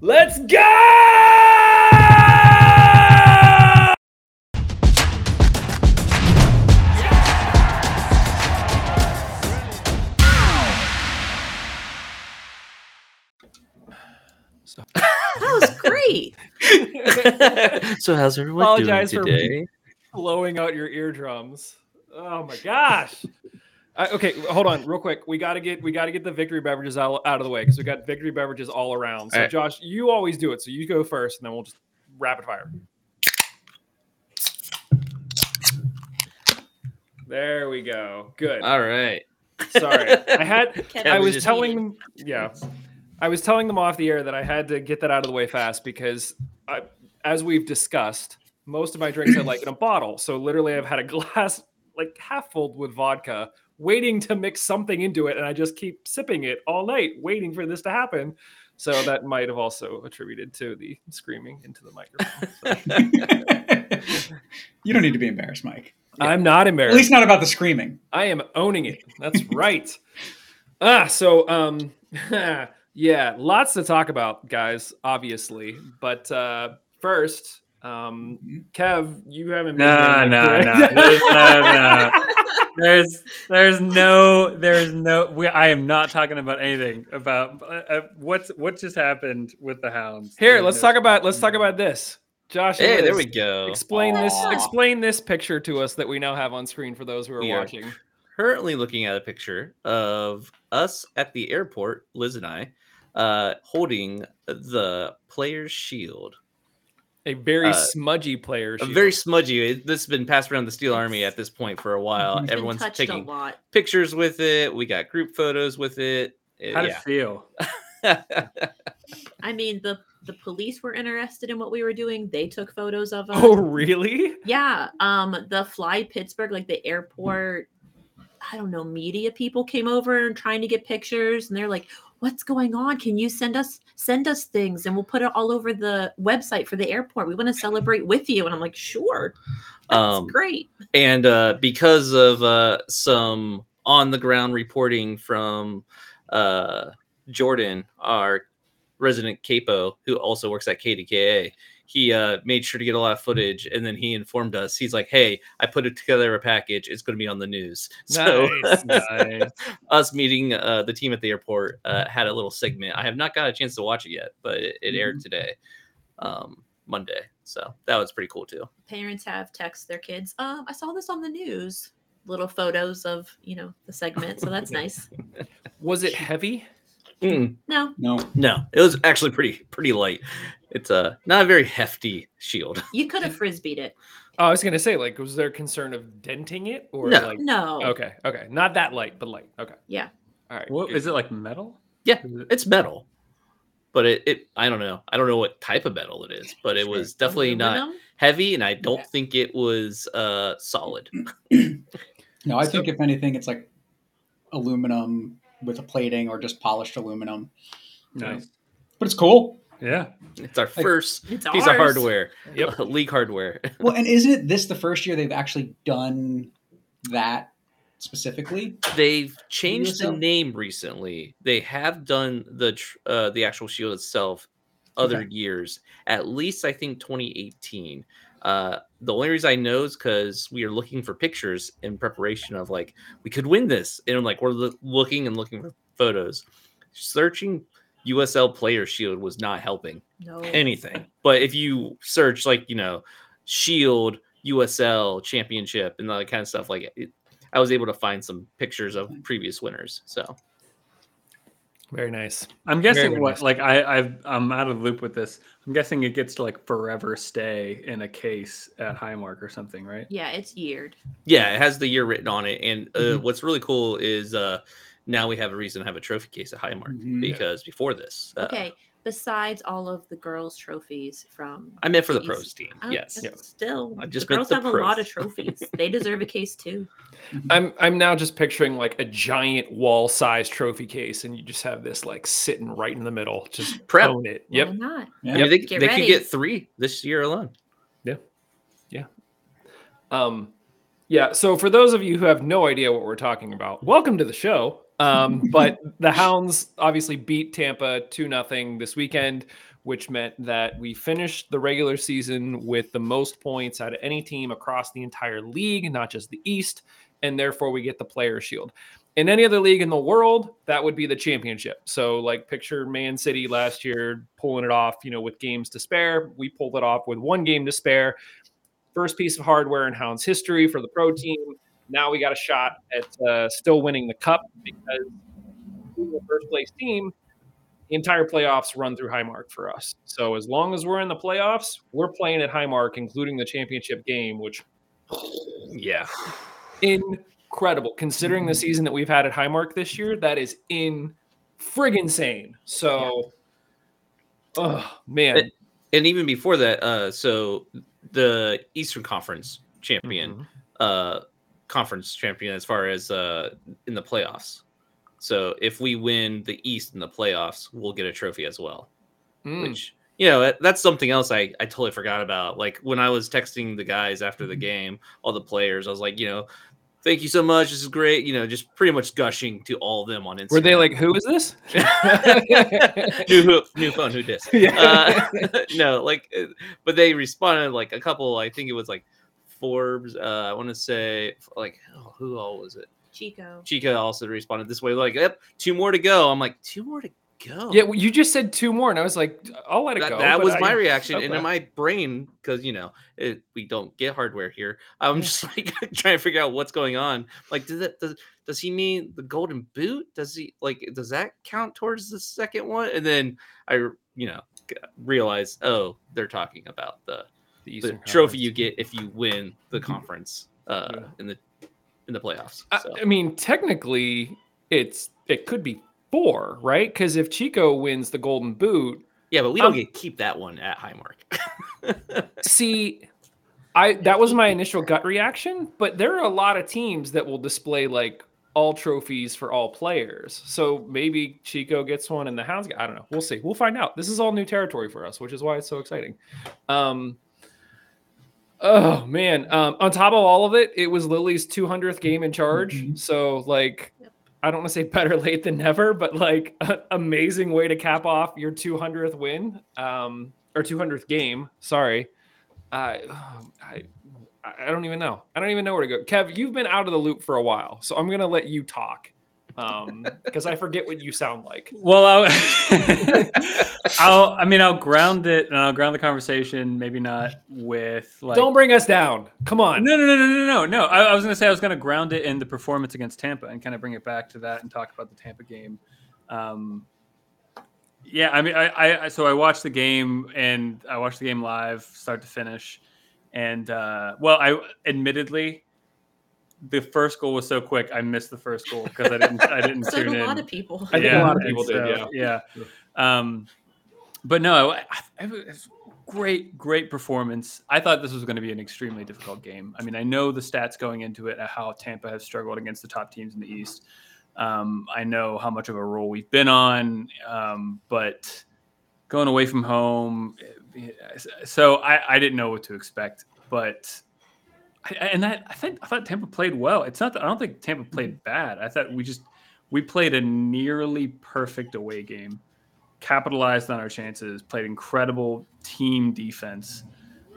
Let's go! That was great. so how's everyone Apologize doing for- today? Blowing out your eardrums. Oh my gosh. Uh, okay, hold on, real quick. We gotta get we gotta get the victory beverages out, out of the way because we got victory beverages all around. So, All right. Josh, you always do it. So you go first, and then we'll just rapid fire. There we go. Good. All right. Sorry, I had I was was telling eating. them, yeah, I was telling them off the air that I had to get that out of the way fast because, I, as we've discussed, most of my drinks I like in a bottle. So literally, I've had a glass like half full with vodka, waiting to mix something into it, and I just keep sipping it all night, waiting for this to happen. So that might have also attributed to the screaming into the microphone. So you don't need to be embarrassed, Mike. I'm not embarrassed. At least not about the screaming. I am owning it. That's right. Ah, so um yeah, lots to talk about, guys, obviously. But uh first, um Kev, you haven't been No, here, no, no, no, no. There's, there's no, there's no. We, I am not talking about anything about uh, uh, what's what just happened with the hounds. Here, There's let's no- talk about let's talk about this. Josh, and Hey, there we go. Explain this explain this picture to us that we now have on screen for those who are We are watching. Currently looking at a picture of us at the airport, Liz and I, uh, holding the player's shield. A very Uh, smudgy player. A very smudgy. it- This has been passed around the Steel Army at this point for a while. It's been Everyone's touched taking a lot. pictures with it. We got group photos with it. Uh, How did it feel? I mean, the the police were interested in what we were doing. They took photos of us. Oh really? Yeah. Um, the Fly Pittsburgh, like the airport, I don't know, media people came over and trying to get pictures, and they're like, "What's going on? Can you send us send us things, and we'll put it all over the website for the airport. We want to celebrate with you." And I'm like, "Sure, that's Um, great." and uh, because of uh, some on the ground reporting from uh, Jordan, our resident capo, who also works at KDKA, he uh, made sure to get a lot of footage, and then he informed us. He's like, "Hey, I put it together a package. It's going to be on the news." So Nice, Nice. us meeting uh, the team at the airport uh, had a little segment. I have not got a chance to watch it yet, but it, it aired today, um, Monday. So that was pretty cool too. Parents have text their kids. Um, I saw this on the news. Little photos of you know the segment, so that's nice. Was it heavy? Mm. No, No. No, it was actually pretty pretty light. It's a not a very hefty shield. you could have frisbeed it. Oh, I was gonna say, like, was there concern of denting it or No. like? No. Okay, okay, not that light, but light. Okay. Yeah. All right. What good. is it like metal? Yeah. It- It's metal, but it, it I don't know. I don't know what type of metal it is, but it was definitely not heavy, and I don't think it was uh solid. No, I So- think if anything, it's like aluminum with a plating or just polished aluminum. Nice. But it's cool. Yeah. It's our first It's piece of ours. hardware. Yep. League hardware. Well, and isn't it this the first year they've actually done that specifically? They've changed the name recently. They have done the uh, the actual shield itself other Okay. years. At least I think 2018. Uh, the only reason I know is because we are looking for pictures in preparation of like we could win this, and like we're loo- looking and looking for photos. Searching USL player shield was not helping No. anything. But if you search like you know Shield USL Championship and that kind of stuff, like it, I was able to find some pictures of hmm. previous winners. So Very nice. I'm guessing very what nice. like I I've, I'm out of the loop with this. I'm guessing it gets to like forever stay in a case at Highmark or something, right? Yeah, it's yeared. yeah, it has the year written on it. And uh, Mhm. what's really cool is uh, now we have a reason to have a trophy case at Highmark Mhm. because before this, uh, Okay. Besides all of the girls' trophies from I meant for the Jeez. pros team. Oh, Yes. that's Still, I just the girls the have a lot of trophies. they deserve a case too. I'm I'm now just picturing like a giant wall size trophy case, and you just have this like sitting right in the middle. Just Prep. own it. Why Yep. not? Yeah. I mean, they, Get they could get three this year alone. Yeah. Yeah. Um, yeah. So for those of you who have no idea what we're talking about, welcome to the show. Um, but the Hounds obviously beat Tampa 2 nothing this weekend, which meant that we finished the regular season with the most points out of any team across the entire league, not just the East, and therefore we get the player shield. In any other league in the world, that would be the championship. So, like, picture Man City last year pulling it off, you know, with games to spare. We pulled it off with one game to spare. First piece of hardware in Hounds history for the pro team. Now we got a shot at uh, still winning the cup because the first place team, the entire playoffs run through Highmark for us. So as long as we're in the playoffs, we're playing at Highmark, including the championship game, which Yeah. incredible considering the season that we've had at Highmark this year. That is in friggin' insane. So, oh man, It- And even before that, uh, so the Eastern Conference champion, Mhm. uh, conference champion as far as uh in the playoffs. So if we win the East in the playoffs, we'll get a trophy as well. Mm. Which you know that's something else I I totally forgot about. Like when I was texting the guys after the game, all the players, I was like, you know, thank you so much. This is great. You know, just pretty much gushing to all of them on Instagram. Were they like, "Who is this?" new who, new phone? Who dis? Yeah. Uh, no, like, uh, but they responded like a couple. I think it was like Forbes. Uh, I want to say like oh, who all was it? Chico. Chico also responded this way, like, "Yep, two more to go." I'm like, two more to go. yeah, well, you just said two more, and I was like, "I'll let it that, go." that was I- my reaction, and in my brain, because you know it, we don't get hardware here. I'm just like trying to figure out what's going on. Like, does that does, does he mean the golden boot? Does he like does that count towards the second one? And then I, you know, realize, oh, they're talking about the The the trophy you get if you win the Mhm. conference uh, Yeah. in the in the playoffs. I, So. I mean, technically, it's it could be four, right? Because if Chico wins the Golden Boot, yeah, but we don't um, get keep that one at Highmark. see, I that was my initial gut reaction, but there are a lot of teams that will display like all trophies for all players. So maybe Chico gets one and the Hounds. get- I don't know. We'll see. We'll find out. This is all new territory for us, which is why it's so exciting. Um. Oh man! Um, on top of all of it, it was Lilley's 200th game in charge. Mhm. So like, Yep. I don't want to say better late than never, but like, amazing way to cap off your 200th win, um, or 200th game. Sorry. I, I, I don't even know. I don't even know where to go. Kev, you've been out of the loop for a while, so I'm gonna let you talk, um, because I forget what you sound like. Well, I'll, I'll, I mean, I'll ground it and I'll ground the conversation. Maybe not with like. don't bring us down. Come on. No, no, no, no, no, no, no. I, I was going to say I was going to ground it in the performance against Tampa and kind of bring it back to that and talk about the Tampa game. Um, yeah, I mean, I, I so I watched the game and I watched the game live, start to finish, and uh, well, I admittedly, the first goal was so quick, I missed the first goal because I didn't, I didn't So did tune a in. lot of people. I think a lot of and people did, Yeah, yeah. Um, but no, I, I, it was great, great performance. I thought this was going to be an extremely difficult game. I mean, I know the stats going into it, how Tampa has struggled against the top teams in the East. Um, I know how much of a role we've been on, um, but going away from home, so I, I didn't know what to expect. But I, and that I think I thought Tampa played well. It's not that I don't think Tampa played bad. I thought we just we played a nearly perfect away game, capitalized on our chances, played incredible team defense,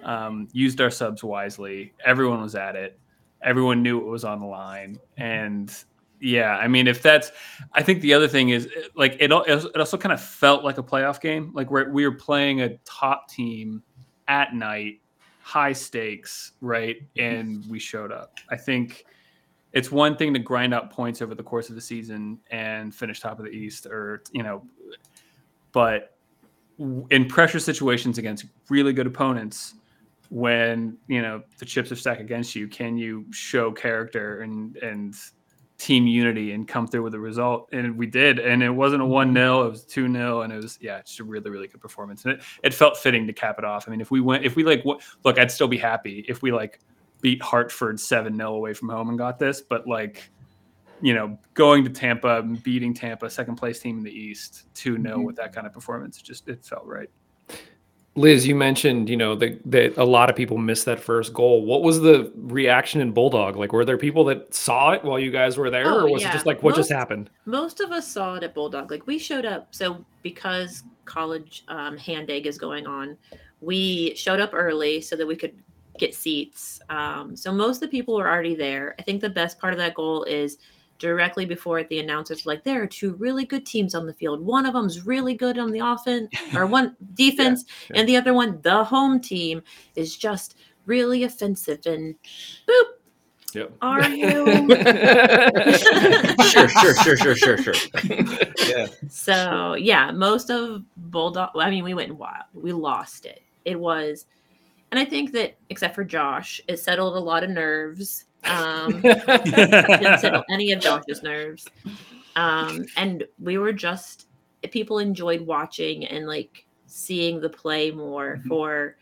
um, used our subs wisely. Everyone was at it. Everyone knew it was on the line, and yeah, I mean, if that's, I think the other thing is like it. It also kind of felt like a playoff game, like where we were playing a top team at night, high stakes, right? Mm-hmm. And we showed up. I think it's one thing to grind out points over the course of the season and finish top of the East, or you know, but in pressure situations against really good opponents, when you know the chips are stacked against you, can you show character and and team unity and come through with a result? And we did, and it wasn't a one 0 it was two 0 and it was yeah, it's just a really really good performance, and it, it felt fitting to cap it off. I mean, if we went, if we like, w- look, I'd still be happy if we like beat Hartford seven 0 away from home and got this, but like. You know, going to Tampa, and beating Tampa, second place team in the East, 2 0 Mhm. with that kind of performance, just it felt right. Liz, you mentioned, you know, that that a lot of people missed that first goal. What was the reaction in Bulldog? Like, were there people that saw it while you guys were there, Oh, or was yeah. it just like what just happened? most of us saw it at Bulldog. Like we showed up. So because college um, hand egg is going on, we showed up early so that we could get seats. Um, so most of the people were already there. I think the best part of that goal is directly before it, the announcers were like, there are two really good teams on the field. One of them's really good on the offense or one defense, yeah. and the other one, the home team, is just really offensive. And boop, Yep. are you? sure, sure, sure, sure, sure, sure. Yeah. So yeah, most of Bulldog. I mean, we went wild. We lost it. It was, and I think that except for Josh, it settled a lot of nerves. Um, didn't settle any of Josh's nerves. Um, and we were just people enjoyed watching and like seeing the play more Mhm. for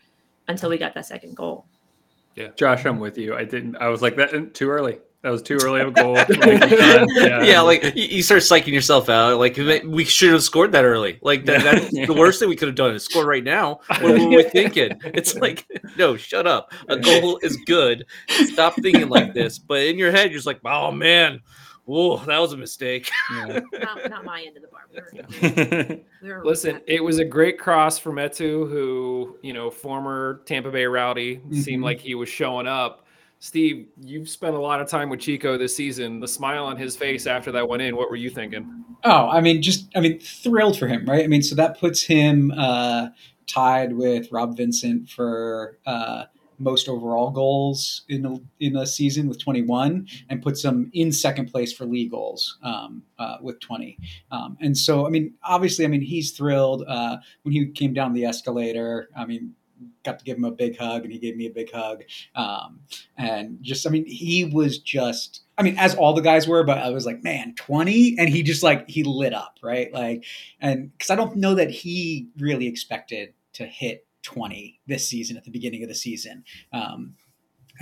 until we got that second goal. Yeah, Josh, I'm with you. I didn't. I was like that too early. That was too early of a goal. Like, I'm yeah. like you, you start psyching yourself out. Like we should have scored that early. Like that, that's the worst thing we could have done is score right now. What were we thinking? It's like, no, shut up. A goal is good. Stop thinking like this. But in your head, you're just like, oh man, whoa, that was a mistake. Yeah. Not, not my end of the bar. We were, we Listen, it was a great cross for Metu, who, you know, former Tampa Bay Rowdy, seemed Mhm. like he was showing up. Steve, you've spent a lot of time with Chico this season. The smile on his face after that went in, what were you thinking? Oh, I mean, just I mean, thrilled for him, right? I mean, so that puts him uh, tied with Rob Vincent for uh, most overall goals in a, in a season with 21, and puts him in second place for league goals um, uh, with 20. Um, and so, I mean, obviously, I mean, he's thrilled uh, when he came down the escalator. I mean. Got to give him a big hug, and he gave me a big hug. Um, and just, I mean, he was just, I mean, as all the guys were, but I was like, man, 20? And he just like, he lit up, right? Like, and because I don't know that he really expected to hit 20 this season at the beginning of the season. Um,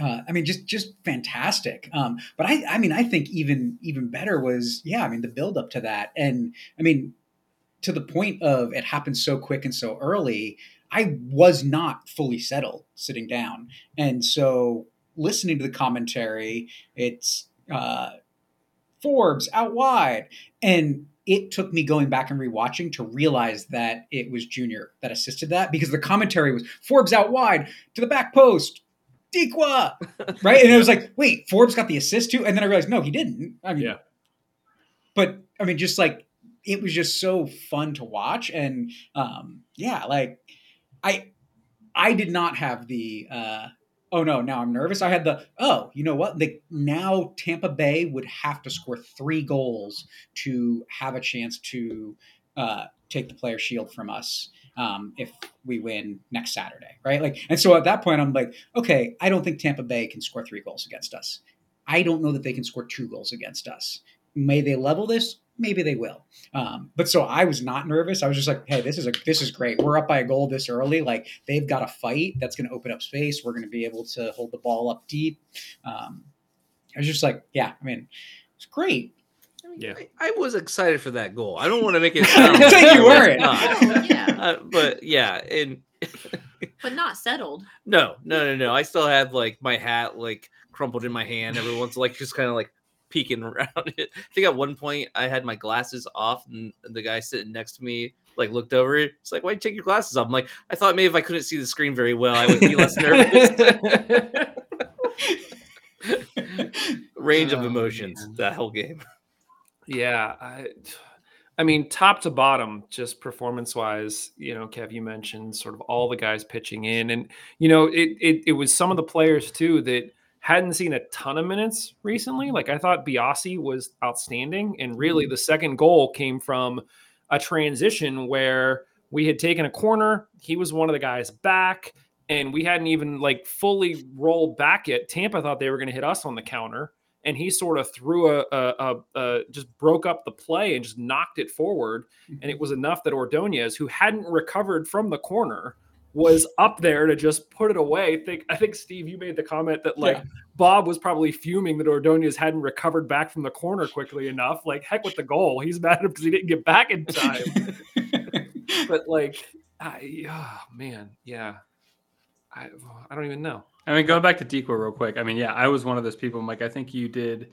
uh, I mean, just just fantastic. Um, but I, I mean, I think even even better was, yeah. I mean, the build up to that, and I mean, to the point of it happened so quick and so early. I was not fully settled sitting down, and so listening to the commentary, it's uh, Forbes out wide, and it took me going back and rewatching to realize that it was Junior that assisted that because the commentary was Forbes out wide to the back post, Dikwa, right? And it was like, wait, Forbes got the assist too, and then I realized no, he didn't. I mean, Yeah. but I mean, just like it was just so fun to watch, and um, yeah, like I I did not have the uh, oh no, now I'm nervous. I had the oh, you know what? The, now Tampa Bay would have to score three goals to have a chance to uh, take the player shield from us um, if we win next Saturday, right? Like, and so at that point, I'm like, okay, I don't think Tampa Bay can score three goals against us. I don't know that they can score two goals against us. May they level this? Maybe they will. Um, but so I was not nervous. I was just like, hey, this is a this is great. We're up by a goal this early. Like they've got a fight that's going to open up space. We're going to be able to hold the ball up deep. Um, I was just like, yeah, I mean, it's great. Yeah. I, I was excited for that goal. I don't want to make it sound didn't you weren't. not. Yeah, Uh, but yeah, and but not settled. no, no, no, no. I still have like my hat like crumpled in my hand every once, like just kind of like peeking around it. I think at one point I had my glasses off, and the guy sitting next to me like looked over it. It's like, why you take your glasses off? I'm like, I thought maybe if I couldn't see the screen very well, I would be less nervous. Range of Oh, emotions man. that whole game. Yeah, I, I mean, top to bottom, just performance wise, you know, Kev, you mentioned sort of all the guys pitching in, and you know, it it it was some of the players too that hadn't seen a ton of minutes recently. Like I thought Biasi was outstanding, and really mm-hmm. the second goal came from a transition where we had taken a corner. He was one of the guys back, and we hadn't even like fully rolled back yet. Tampa thought they were going to hit us on the counter and he sort of threw a, a, a, a just broke up the play and just knocked it forward. And it mm-hmm. was enough that Ordonez, who hadn't recovered from the corner, was up there to just put it away. I think I think Steve, you made the comment that like Yeah. Bob was probably fuming that Ordonez hadn't recovered back from the corner quickly enough. Like heck with the goal, he's mad because he didn't get back in time. but like I, oh man, yeah. I I don't even know. I mean, going back to Dikwa real quick. I mean, yeah, I was one of those people. Mike, I think you did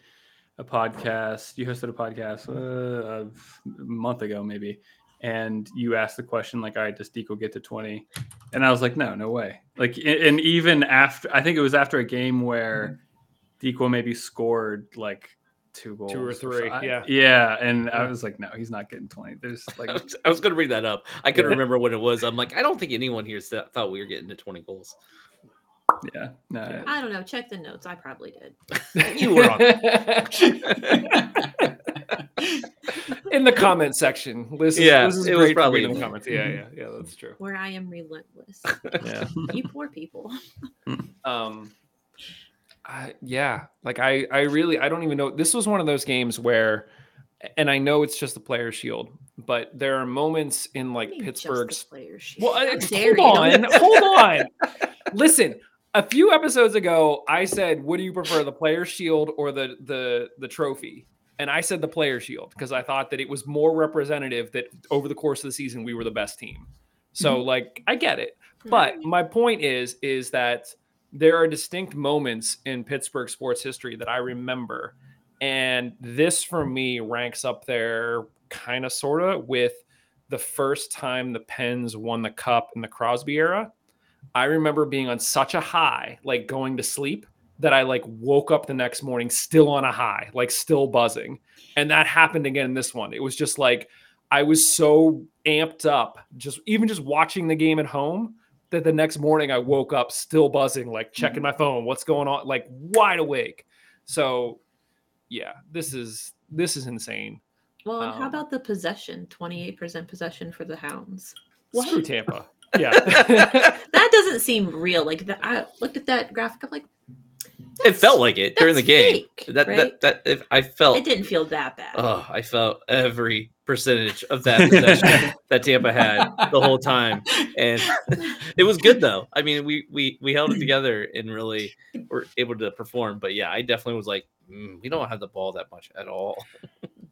a podcast. You hosted a podcast uh, a month ago, maybe, and you asked the question like, "All right, does Dikwa get to 20? And I was like, "No, no way." Like, and even after, I think it was after a game where mm-hmm. Dikwa maybe scored like two goals, Two or three, so- yeah. yeah. And I was like, "No, he's not getting 20." There's like, I was, I was going to bring that up. I couldn't Yeah. remember what it was. I'm like, I don't think anyone here thought we were getting to 20 goals. yeah, no, I don't know. Check the notes. I probably did. You were on. in the comment section. Liz is, Yeah, Liz is it was great for probably- reading the comments. Yeah, yeah, yeah. That's true. Where I am relentless. Yeah. you poor people. um I, yeah like i i really i don't even know this was one of those games where and i know it's just the player shield but there are moments in like Maybe just the pittsburgh's players. well How uh, dare hold on hold on listen a few episodes ago i said would you prefer the player shield or the the the trophy and i said the player shield because i thought that it was more representative that over the course of the season we were the best team. So mm-hmm. like i get it. But my point is, is that there are distinct moments in Pittsburgh sports history that I remember, and this for me ranks up there, kind of, sort of, with the first time the Pens won the Cup in the Crosby era. I remember being on such a high, like going to sleep, that I like woke up the next morning still on a high, like still buzzing, and that happened again in this one. It was just like I was so amped up, just even just watching the game at home that the next morning I woke up still buzzing, like checking my phone, what's going on, like wide awake. So yeah, this is this is insane. Well, and how Um, about the possession? 28% possession for the Hounds. Screw What? Tampa. Yeah. That doesn't seem real. Like that, I looked at that graphic. I'm like, It felt like it during the game. fake, that, right? that that if I felt it didn't feel that bad. Oh, I felt every percentage of that possession that Tampa had the whole time, and it was good though. I mean, we we we held it together and really were able to perform. But yeah, I definitely was like, mm, we don't have the ball that much at all.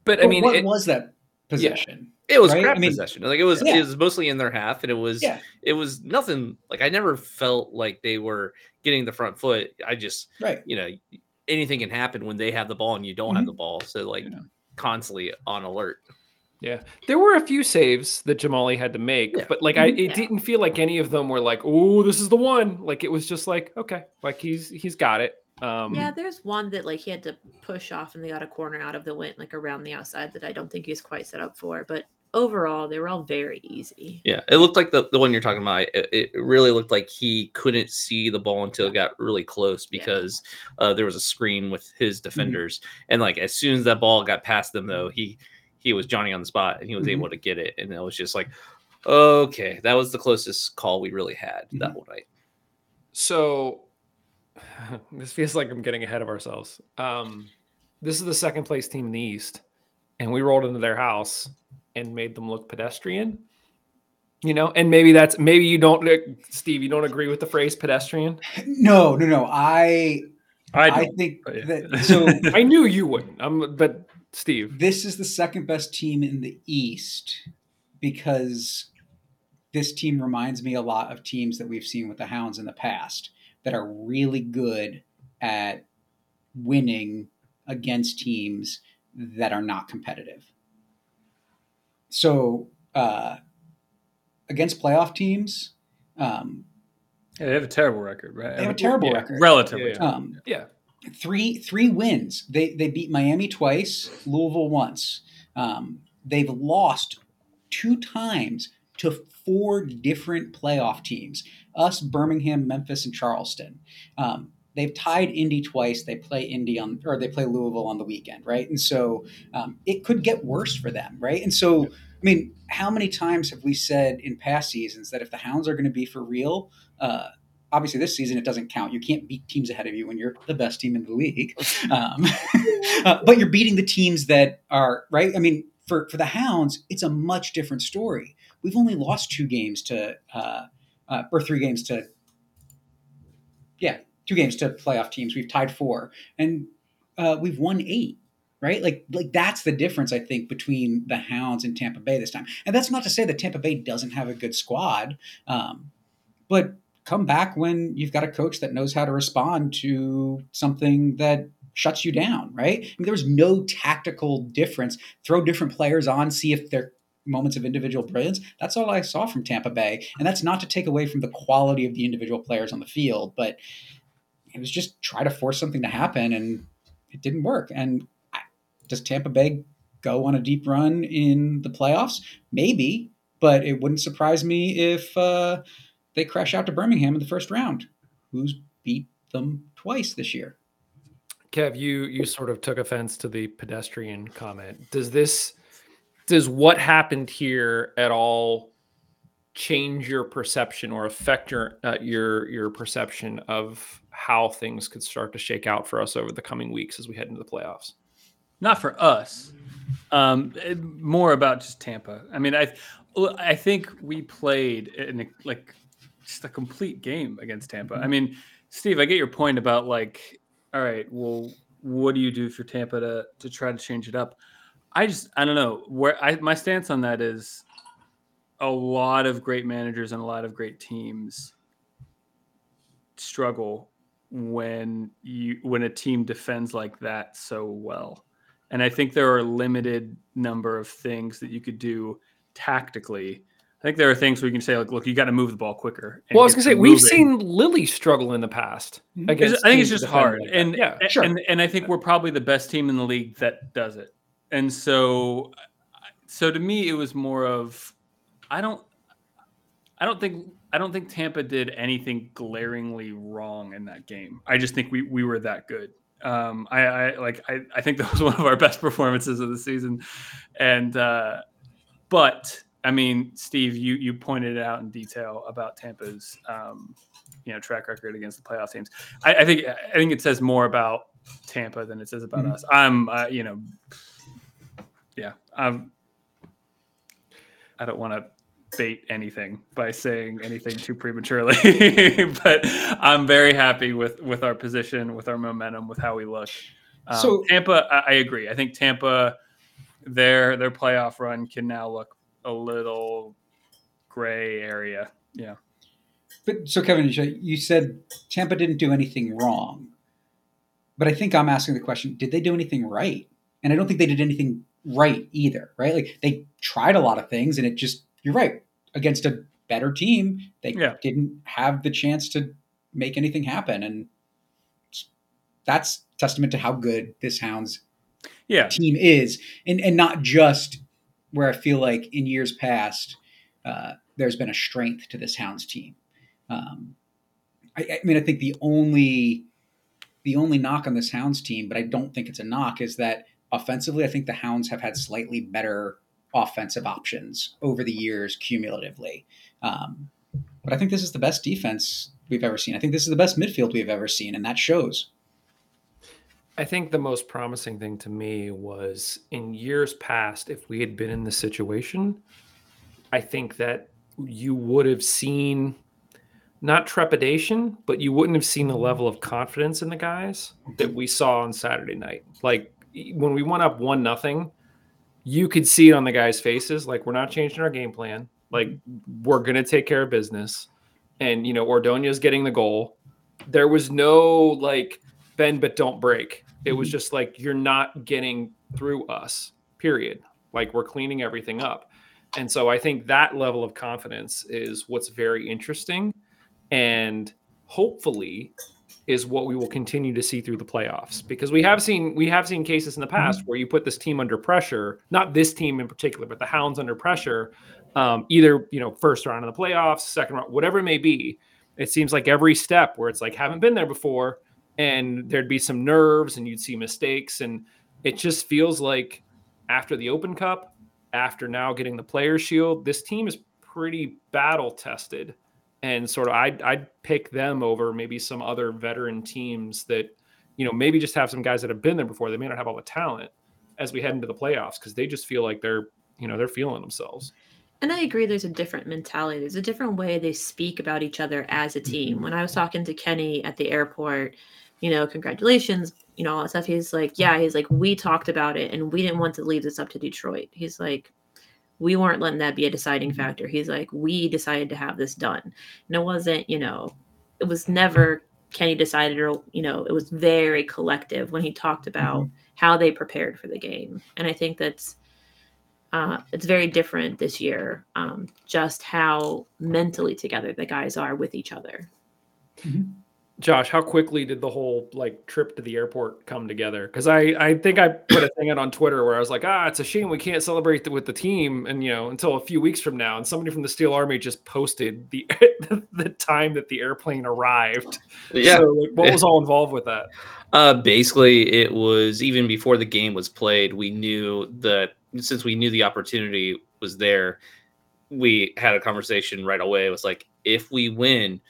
but I But mean, what it- was that possession? It was Right? crap I mean, possession. Like it was yeah. it was mostly in their half, and it was Yeah. it was nothing. Like I never felt like they were getting the front foot. I just Right. you know anything can happen when they have the ball and you don't have Mhm. the ball. So like Yeah. constantly on alert. yeah, there were a few saves that Jahmali had to make, Yeah. but like I, it Yeah. didn't feel like any of them were like, oh, this is the one. Like it was just like, okay, like he's he's got it. Um, yeah, there's one that like he had to push off and they got a corner out of the wind, like around the outside that I don't think he's quite set up for. But overall, they were all very easy. Yeah, it looked like the, the one you're talking about. It, it really looked like he couldn't see the ball until it got really close Yeah. because uh, there was a screen with his defenders, and like as soon as that ball got past them, though, he he was Johnny on the spot and he was Mhm. able to get it, and it was just like, okay, that was the closest call we really had that Mhm. whole night. So this feels like I'm getting ahead of ourselves. Um, this is the second place team in the East, and we rolled into their house and made them look pedestrian. You know, and maybe that's maybe you don't, uh, Steve. You don't agree with the phrase pedestrian. No, no, no. I I, I, think yeah. that so I knew you wouldn't. I'm, but Steve, this is the second best team in the East because this team reminds me a lot of teams that we've seen with the Hounds in the past that are really good at winning against teams that are not competitive. So, uh, against playoff teams, um, Yeah, they have a terrible record, right? They have a terrible Yeah. record. Relatively. Yeah, yeah. Um, yeah, three three wins. They they beat Miami twice, Louisville once. Um, they've lost two times to four different playoff teams: us, Birmingham, Memphis, and Charleston. Um, they've tied Indy twice. They play Indy on or they play Louisville on the weekend, right? And so um, it could get worse for them, right? And so. I mean, how many times have we said in past seasons that if the Hounds are going to be for real, uh, obviously this season it doesn't count. You can't beat teams ahead of you when you're the best team in the league, um, uh, but you're beating the teams that are right. I mean, for for the Hounds, it's a much different story. We've only lost two games to, uh, uh, or three games to, yeah, two games to playoff teams. We've tied four, and uh, we've won eight. right? Like like that's the difference I think between the Hounds and Tampa Bay this time. And that's not to say that Tampa Bay doesn't have a good squad, um, but come back when you've got a coach that knows how to respond to something that shuts you down, right? I mean, there was no tactical difference. Throw different players on, see if they're moments of individual brilliance. That's all I saw from Tampa Bay. And that's not to take away from the quality of the individual players on the field, but it was just try to force something to happen and it didn't work. And does Tampa Bay go on a deep run in the playoffs? Maybe, but it wouldn't surprise me if uh, they crash out to Birmingham in the first round. Who's beat them twice this year? Kev, you you sort of took offense to the pedestrian comment. Does this does what happened here at all change your perception or affect your uh, your your perception of how things could start to shake out for us over the coming weeks as we head into the playoffs? Not for us. Um, more about just Tampa. I mean, I I think we played in a, like just a complete game against Tampa. I mean, Steve, I get your point about like, all right, well, what do you do for Tampa to to try to change it up? I just I don't know where I my stance on that is a lot of great managers and a lot of great teams struggle when you when a team defends like that so well. And I think there are a limited number of things that you could do tactically. I think there are things where you can say, like, look, you got to move the ball quicker. Well, I was gonna say we've seen Lilley struggle in the past. Against I think it's just hard, like and yeah, sure. and and I think we're probably the best team in the league that does it. And so, so to me, it was more of, I don't, I don't think I don't think Tampa did anything glaringly wrong in that game. I just think we we were that good. Um, I, I like I, I think that was one of our best performances of the season, and uh, but I mean, Steve, you you pointed it out in detail about Tampa's um, you know track record against the playoff teams. I, I, think I think it says more about Tampa than it says about mm-hmm. us. I'm uh, you know, yeah, I'm. I don't want to bait anything by saying anything too prematurely, but I'm very happy with with our position, with our momentum, with how we look. Um, so Tampa, I, I, agree. I think Tampa, their their playoff run can now look a little gray area. Yeah. But so Kevin, you said Tampa didn't do anything wrong, but I think I'm asking the question: Did they do anything right? And I don't think they did anything right either. Right? Like they tried a lot of things, and it just you're right against a better team, they yeah. didn't have the chance to make anything happen. And that's testament to how good this Hounds yeah. team is. And, and not just where I feel like in years past, uh, there's been a strength to this Hounds team. Um, I, I mean, I think the only the only knock on this Hounds team, but I don't think it's a knock, is that offensively, I think the Hounds have had slightly better offensive options over the years cumulatively. Um, but I think this is the best defense we've ever seen. I think this is the best midfield we've ever seen, and that shows. I think the most promising thing to me was in years past, if we had been in this situation, I think that you would have seen not trepidation, but you wouldn't have seen the level of confidence in the guys that we saw on Saturday night. Like when we went up one nothing, you could see it on the guys' faces. Like, we're not changing our game plan. Like, we're going to take care of business. And, you know, Ordonez getting the goal. There was no like bend but don't break. It was mm-hmm. just like, you're not getting through us, period. Like, we're cleaning everything up. And so I think that level of confidence is what's very interesting. And hopefully is what we will continue to see through the playoffs. Because we have seen we have seen cases in the past mm-hmm. where you put this team under pressure not this team in particular but the hounds under pressure um, either you know first round of the playoffs second round whatever it may be it seems like every step where it's like haven't been there before and there'd be some nerves and you'd see mistakes. And it just feels like after the open cup after now getting the player shield this team is pretty battle tested and sort of I'd, I'd pick them over maybe some other veteran teams that you know maybe just have some guys that have been there before. They may not have all the talent as we head into the playoffs because they just feel like they're you know they're feeling themselves. And i agree there's a different mentality. There's a different way they speak about each other as a team. Mm-hmm. when i was talking to kenny at the airport you know congratulations you know all that stuff he's like yeah he's like we talked about it and we didn't want to leave this up to detroit. He's like we weren't letting that be a deciding factor. He's like we decided to have this done. And it wasn't you know it was never kenny decided or you know it was very collective when he talked about how they prepared for the game. And i think that's uh, it's very different this year um, just how mentally together the guys are with each other Josh, how quickly did the whole like trip to the airport come together? Because I I think I put a thing out on Twitter where I was like, ah, it's a shame we can't celebrate the, with the team, and you know, until a few weeks from now. And somebody from the Steel Army just posted the the time that the airplane arrived. Yeah. So, like, what was all involved with that? Uh, basically, it was even before the game was played. We knew that since we knew the opportunity was there, we had a conversation right away. It was like, if we win,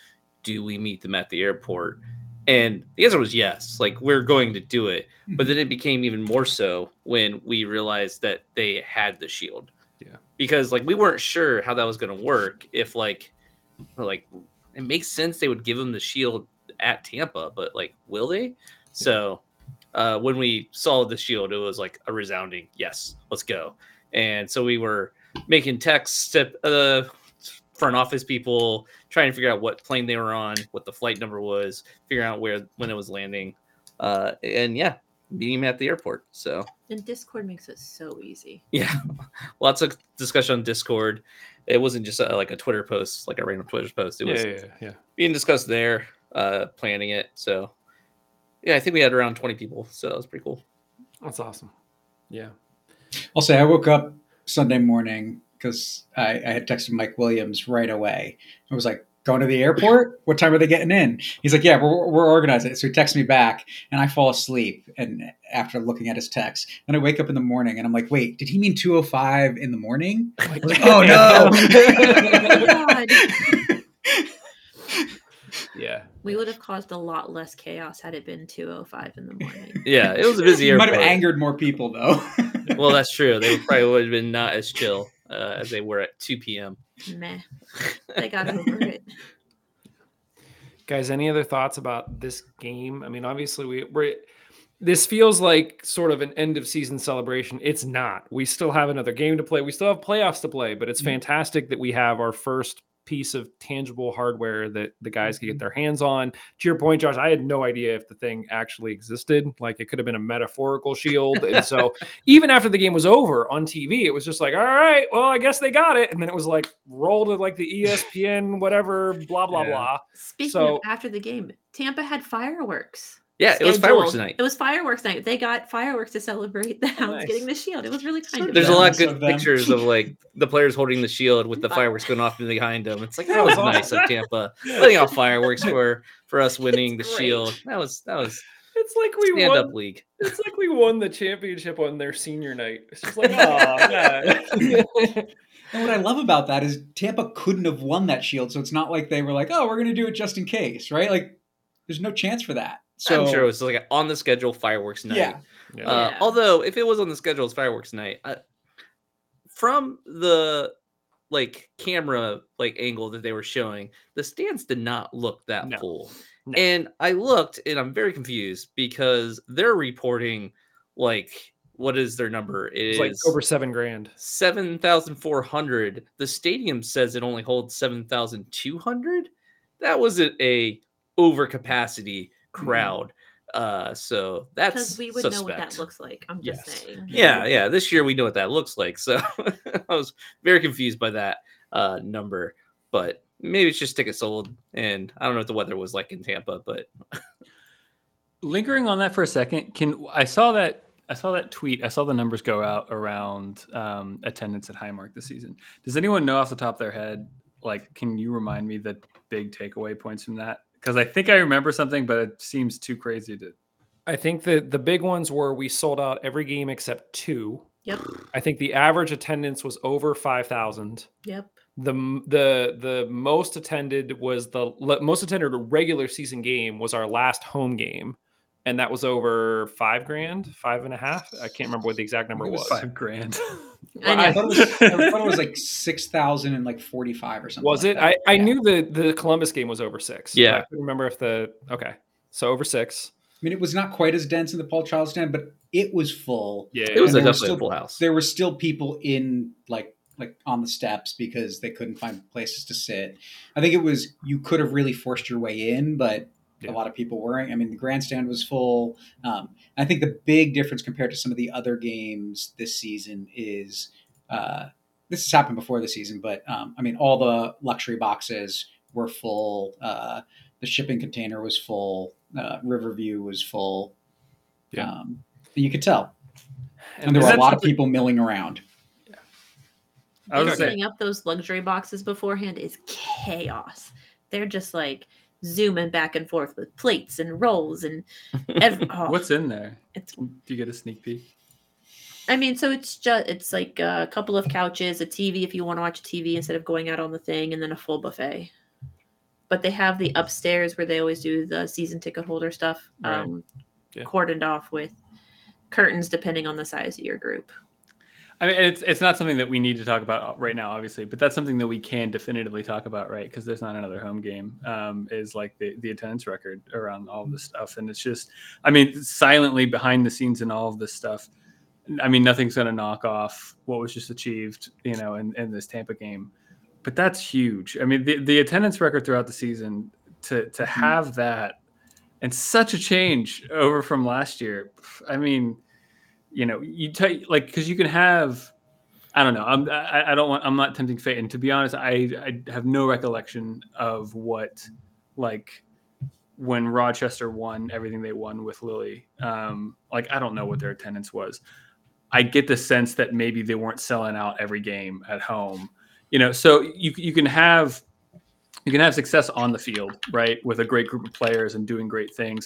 do we meet them at the airport? And the answer was yes. Like we're going to do it. But then it became even more so when we realized that they had the shield. Yeah. Because like we weren't sure how that was going to work. If like, like it makes sense they would give them the shield at Tampa, but like, will they? So uh, when we saw the shield, it was like a resounding yes, let's go. And so we were making texts to uh, front office people, trying to figure out what plane they were on, what the flight number was, figuring out where when it was landing, uh, and yeah, meeting him at the airport. So and discord makes it so easy yeah, lots of discussion on Discord. It wasn't just uh like a Twitter post, like a random Twitter post. It was yeah, yeah, yeah. being discussed there, uh, planning it. So yeah, I think we had around 20 people. So that was pretty cool. That's awesome. Yeah. I'll say I woke up Sunday morning because I, I had texted Mike Williams right away. I was like, going to the airport? What time are they getting in? He's like, yeah, we're, we're organizing. It. So he texts me back and I fall asleep. And after looking at his text, then I wake up in the morning and I'm like, wait, did he mean 205 in the morning? Like, oh no. Oh, yeah. we would have caused a lot less chaos had it been 205 in the morning Yeah, it was a busy airport. Might have angered more people though. well, that's true. They probably would have been not as chill uh, as they were at 2 p.m. meh they got over it Guys, any other thoughts about this game? I mean, obviously we we're this feels like sort of an end of season celebration. It's not. We still have another game to play. We still have playoffs to play, but it's Mhm. fantastic that we have our first piece of tangible hardware that the guys can get mm-hmm. their hands on. To your point, Josh, I had no idea if the thing actually existed. Like it could have been a metaphorical shield. And so even after the game was over on TV, it was just like, all right, well, I guess they got it. And then it was like rolled to like the ESPN, whatever, blah, blah, Yeah. blah. speaking So- of after the game tampa had fireworks Yeah, it was fireworks night. It was fireworks night. They got fireworks to celebrate the Hounds Nice. getting the shield. It was really kind of There's a lot of good of them. pictures of like the players holding the shield with the fireworks going off behind them. It's like that was nice of Tampa letting off fireworks for for us winning the great. shield. That was that was It's like we stand won. up league. It's like we won the championship on their senior night. It's just like, oh, man. And what I love about that is Tampa couldn't have won that shield, so it's not like they were like, "Oh, we're going to do it just in case," right? Like, there's no chance for that. So I'm sure it was like on the schedule fireworks night. yeah, Yeah. Uh, Yeah. although if it was on the schedule as fireworks night, uh, from the like camera like angle that they were showing, the stands did not look that No. full. No. And I looked and I'm very confused because they're reporting like what is their number? It It's is like over seven grand. 7,400. The stadium says it only holds 7,200. That wasn't a overcapacity crowd. Uh, so that's because we would suspect. know what that looks like. I'm just Yes. saying. Yeah, yeah. This year we know what that looks like. So I was very confused by that uh, number, but maybe it's just tickets sold. And I don't know what the weather was like in Tampa, but lingering on that for a second can i saw that i saw that tweet i saw the numbers go out around um, attendance at highmark this season does anyone know off the top of their head like can you remind me the big takeaway points from that because i think i remember something but it seems too crazy to I think that the big ones were we sold out every game except two. Yep. I think the average attendance was over five thousand. Yep. The the the most attended was the most attended regular season game was our last home game, and that was over five grand, five and a half. I can't remember what the exact number it was. five grand I, I thought it was, I thought it was like six thousand and like forty five or something. Was like it? that. I, I Yeah. knew the the Columbus game was over six. Yeah. I couldn't remember if the okay. So over six. I mean, it was not quite as dense in the Paul Child stand, but it was full. Yeah, It was a there definitely still- a full house. There were still people in like like on the steps because they couldn't find places to sit. I think it was you could have really forced your way in, but Yeah. a lot of people weren't. I mean, the grandstand was full. Um, I think the big difference compared to some of the other games this season is uh, this has happened before the season, but um, I mean, all the luxury boxes were full. Uh, the shipping container was full. Uh, Riverview was full. Yeah. Um, you could tell, and, and there were a that's lot of people milling around. I was gonna setting up those luxury boxes beforehand is chaos. They're just like zooming back and forth with plates and rolls and ev- oh, what's in there? it's Do you get a sneak peek? I mean, so it's just it's like a couple of couches, a TV if you want to watch TV instead of going out on the thing, and then a full buffet. But they have the upstairs where they always do the season ticket holder stuff, Right. um, Yeah. cordoned off with curtains depending on the size of your group. I mean, it's it's not something that we need to talk about right now, obviously, but that's something that we can definitively talk about, right? Because there's not another home game. Um, is like the the attendance record around all of this stuff, and it's just, I mean, silently behind the scenes and all of this stuff. I mean, nothing's going to knock off what was just achieved, you know, in, in this Tampa game. But that's huge. I mean, the, the attendance record throughout the season to to have that and such a change over from last year. I mean, you know, you take like because you can have. I don't know. I'm. I, I don't want. I'm not tempting fate. And to be honest, I I have no recollection of what like when Rochester won everything they won with Lilley. Um, like I don't know what their attendance was. I get the sense that maybe they weren't selling out every game at home. You know, so you you can have you can have success on the field, right, with a great group of players and doing great things,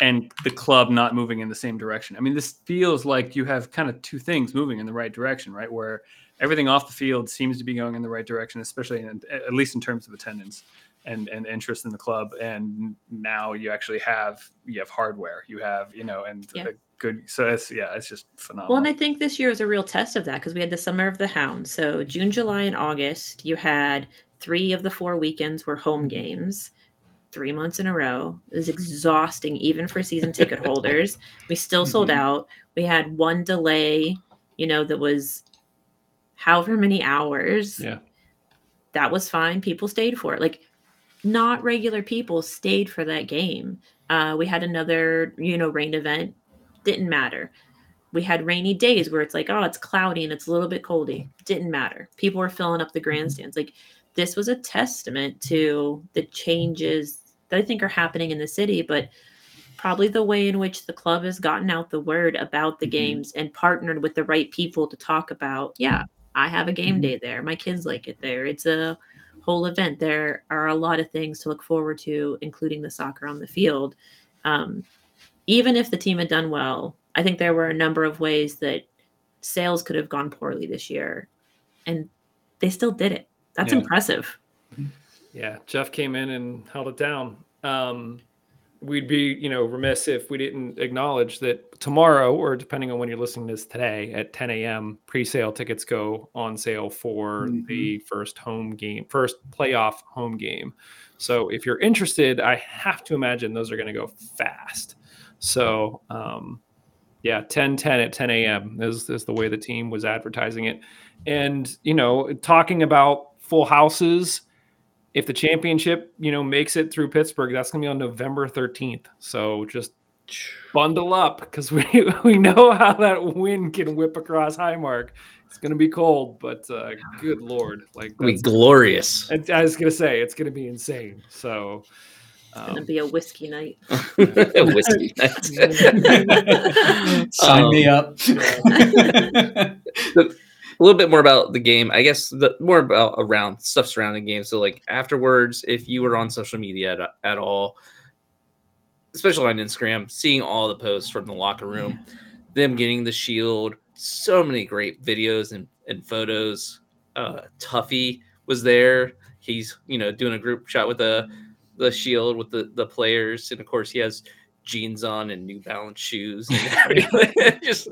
and the club not moving in the same direction. I mean, this feels like you have kind of two things moving in the right direction, right? Where everything off the field seems to be going in the right direction, especially in, at least in terms of attendance and and interest in the club. And now you actually have you have hardware, you have you know, and Yeah. a good. So it's yeah, it's just phenomenal. Well, and I think this year is a real test of that because we had the summer of the hound. So June, July, and August, you had three of the four weekends were home games, three months in a row. It was exhausting, even for season ticket holders. We still sold Mhm. out. We had one delay, you know, that was however many hours. Yeah. That was fine. People stayed for it. Like, not regular people stayed for that game. Uh, we had another, you know, rain event. Didn't matter we had rainy days where it's like, oh, it's cloudy and it's a little bit coldy. Didn't matter. People were filling up the grandstands. Like this was a testament to the changes that I think are happening in the city, but probably the way in which the club has gotten out the word about the Mhm. games and partnered with the right people to talk about, yeah, I have a game Mhm. day there. My kids like it there. It's a whole event. There are a lot of things to look forward to, including the soccer on the field. Um, even if the team had done well, I think there were a number of ways that sales could have gone poorly this year, and they still did it. That's Yeah. impressive. Yeah, Jeff came in and held it down. Um, we'd be, you know, remiss if we didn't acknowledge that tomorrow, or depending on when you're listening to this today, at 10 a.m., pre-sale tickets go on sale for Mhm. the first home game, first playoff home game. So if you're interested, I have to imagine those are going to go fast. So um, yeah, 10 10 at 10 a.m. Is, is the way the team was advertising it. And, you know, talking about full houses, if the championship, you know, makes it through Pittsburgh, that's going to be on November 13th. So just bundle up because we, we know how that wind can whip across Highmark. It's going to be cold, but uh, good Lord. Like, It'll be glorious. I I was going to say, it's going to be insane. So, It's gonna um, be a whiskey night. a Whiskey night. Sign Um, me up. A little bit more about the game i guess the more about around stuff surrounding the game so like afterwards if you were on social media at, at all especially on instagram seeing all the posts from the locker room them getting the shield so many great videos and, and photos. Uh tuffy was there. He's you know doing a group shot with the the shield with the the players. And of course he has jeans on and new balance shoes and everything just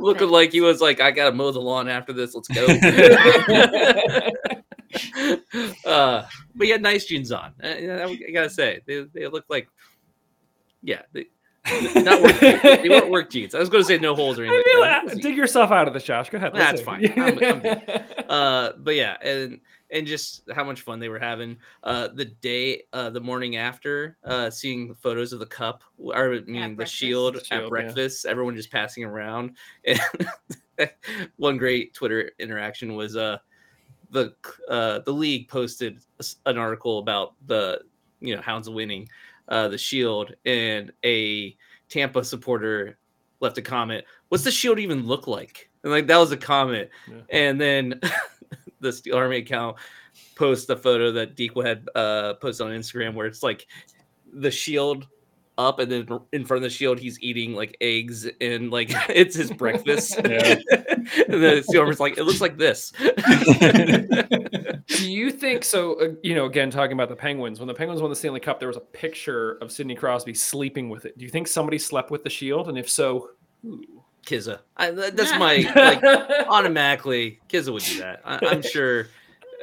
looking like he was like, I gotta mow the lawn after this. Let's go. uh, but he had nice jeans on. Uh, yeah, I gotta say, they, they look like yeah, they, not work. jeans. They weren't work jeans. I was going to say no holes or anything. feel but like- dig yourself out of this, Josh. Go ahead. That's let's fine. I'm- I'm uh but yeah and and just how much fun they were having uh the day uh the morning after uh seeing photos of the cup or I mean the breakfast. shield, Shield, at breakfast everyone just passing around and one great twitter interaction was uh the uh the league posted an article about the you know hounds winning uh the shield and a tampa supporter left a comment what's the shield even look like and like that was a comment Yeah. and then the Steel Army account posts a photo that Dikwa had uh, posted on Instagram where it's like the shield up and then in front of the shield he's eating like eggs and like it's his breakfast. Yeah. and the Steel Army's like, it looks like this. Do you think so? Uh, you know, again, talking about the Penguins, when the Penguins won the Stanley Cup, there was a picture of Sidney Crosby sleeping with it. Do you think somebody slept with the shield? And if so, who? Kizza. I, that's my like automatically Kizza would do that. I, I'm sure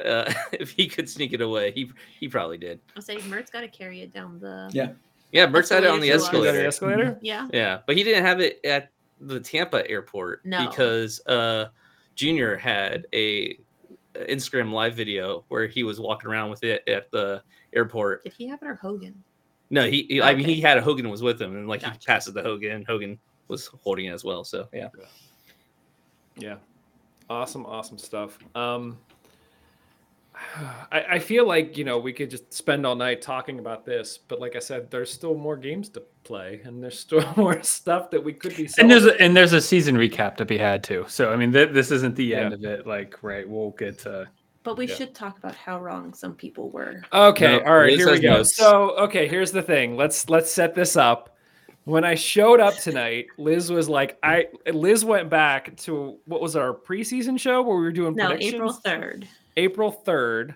uh, if he could sneak it away, he he probably did. I'll say Mert's got to carry it down the. Yeah. Yeah, Mertz had it on the Escalator. Was escalator. the escalator? Yeah. Yeah, but he didn't have it at the Tampa airport No. because uh Junior had a a Instagram live video where he was walking around with it at the airport. Did he have it or Hogan? No, he, he- I mean he had a Hogan was with him and like he Gotcha. passed it to Hogan. Hogan was holding it as well. So Yeah. Yeah. Awesome, awesome stuff. Um, I, I feel like you know we could just spend all night talking about this, but like I said, there's still more games to play, and there's still more stuff that we could be. And there's a, and there's a season recap to be had too. So I mean, th- this isn't the end Yeah. of it. Like, right? We'll get to. But we Yeah. should talk about how wrong some people were. Okay, No, all right, here we go. notes. So, okay, here's the thing. Let's let's set this up. When I showed up tonight, Liz was like, I Liz went back to what was our preseason show where we were doing No, predictions? April 3rd. April 3rd,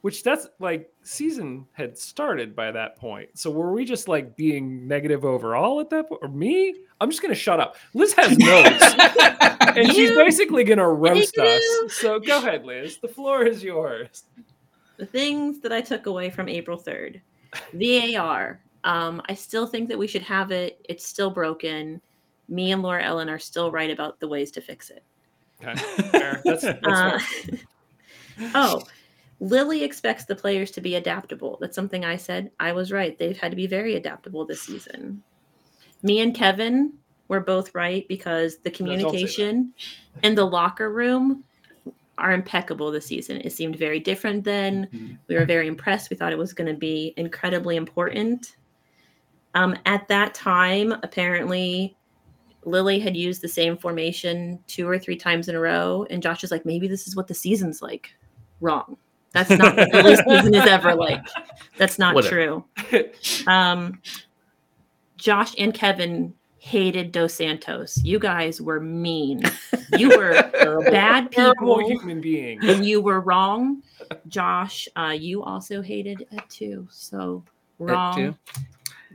which that's like season had started by that point. So were we just like being negative overall at that point? Or me? I'm just gonna shut up. Liz has notes. and she's basically gonna roast us. Negative. So go ahead, Liz. The floor is yours. The things that I took away from April 3rd VAR. Um, I still think that we should have it. It's still broken. Me and Laura Ellen are still right about the ways to fix it. Okay. Fair. That's, that's Uh, oh, Lilley expects the players to be adaptable. That's something I said. I was right. They've had to be very adaptable this season. Me and Kevin were both right because the don't say that. communication in the locker room are impeccable this season. It seemed very different then. Mhm. We were very impressed. We thought it was going to be incredibly important. Um, at that time, apparently, Lilley had used the same formation two or three times in a row, and Josh is like, maybe this is what the season's like. Wrong. That's not what Lilley's season is ever like. That's not Whatever. true. Um, Josh and Kevin hated Dos Santos. You guys were mean. You were Terrible, bad terrible people. human being. and you were wrong. Josh, uh, you also hated it too. So At wrong. two?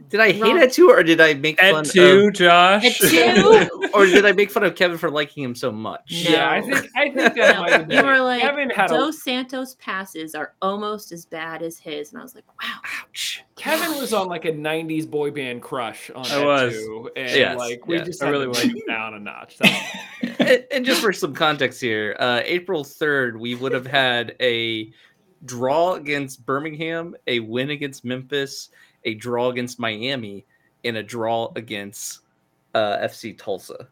Did I hate Wrong. it too, or did I make fun two, of, Josh. At two. or did I make fun of Kevin for liking him so much? Yeah, I think I think that might have you were like, Kevin had a, Santos passes are almost as bad as his, and I was like, wow. Ouch. Kevin was on like a '90s boy band crush on I that was. too, and Yes, like we yes, just I really to was. take him down a notch. That's and, and just for some context here, uh, April 3rd, we would have had a draw against Birmingham, a win against Memphis, a draw against Miami, and a draw against uh, FC Tulsa.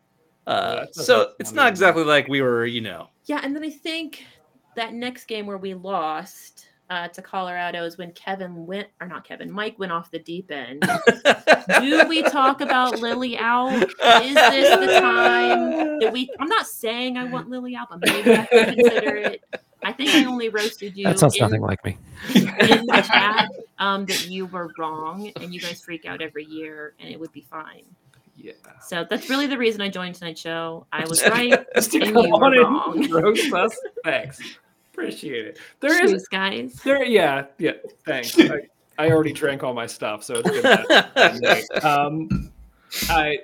Uh, that doesn't so it's not good. exactly like we were, you know. Yeah, and then I think that next game where we lost uh, to Colorado is when Kevin went, or not Kevin, Mike went off the deep end. Do we talk about Lilley out? Is this the time that we? I'm not saying I want Lilley out, but maybe I can consider it. I think I only roasted you. That sounds in, nothing like me. in the chat um, that you were wrong, and you guys freak out every year, and it would be fine. yeah. So that's really the reason I joined tonight's show. I was right. And you were wrong. roast us. Thanks. Appreciate it. There is Cheers, guys. there. Yeah, yeah. Thanks. I, I already drank all my stuff, so it's good. that- that night. um, I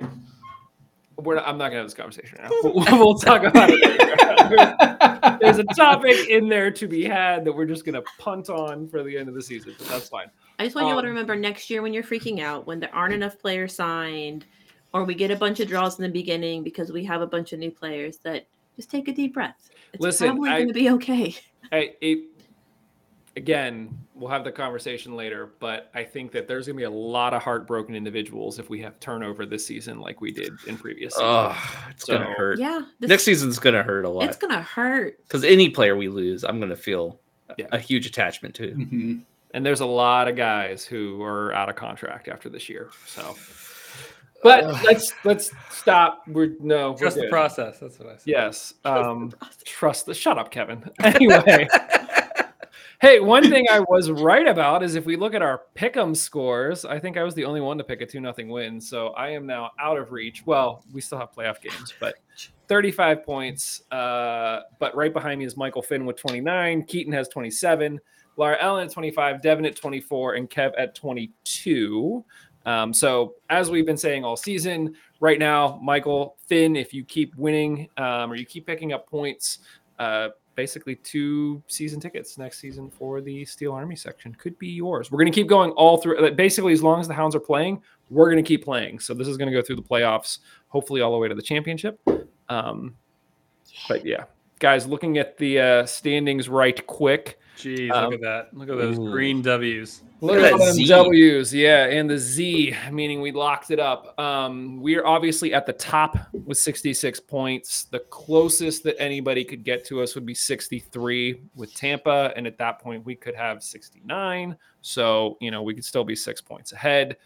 we're not, I'm not gonna have this conversation now. We'll, we'll talk about it later. There's a topic in there to be had that we're just gonna punt on for the end of the season, but that's fine. I just want you all to Um, remember next year when you're freaking out, when there aren't enough players signed, or we get a bunch of draws in the beginning because we have a bunch of new players, that just take a deep breath. It's Listen, probably I- going to be okay. I, it, again, we'll have the conversation later, but I think that there's gonna be a lot of heartbroken individuals if we have turnover this season like we did in previous seasons. Oh, it's gonna hurt. Yeah, this, Next season's gonna hurt a lot it's going to hurt. because any player we lose, I'm gonna feel Yeah. a huge attachment to. Mhm. and there's a lot of guys who are out of contract after this year. So, but Ugh. let's let's stop. We're no, we're Trust the process. That's what I said. Yes. Trust Um, process. trust the. Shut up, Kevin. Anyway, hey, one thing I was right about is if we look at our pick'em scores, I think I was the only one to pick a two nothing win. So I am now out of reach. Well, we still have playoff games, but 35 points. Uh, but right behind me is Michael Finn with 29. Keaton has 27. Laura Ellen at 25. Devin at 24. And Kev at 22. Um, so as we've been saying all season, right now, Michael Finn, if you keep winning um, or you keep picking up points, uh, basically two season tickets next season for the Steel Army section could be yours. We're going to keep going all through. Basically, as long as the Hounds are playing, we're going to keep playing. So this is going to go through the playoffs, hopefully all the way to the championship. Um, but yeah, guys, looking at the uh, standings right quick. Jeez, Um, look at that. Look at those ooh. green W's. Look Look at at all that them Z. W's, yeah, and the Z, meaning we locked it up. Um, we're obviously at the top with 66 points. The closest that anybody could get to us would be 63 with Tampa, and at that point we could have 69. So you know we could still be six points ahead.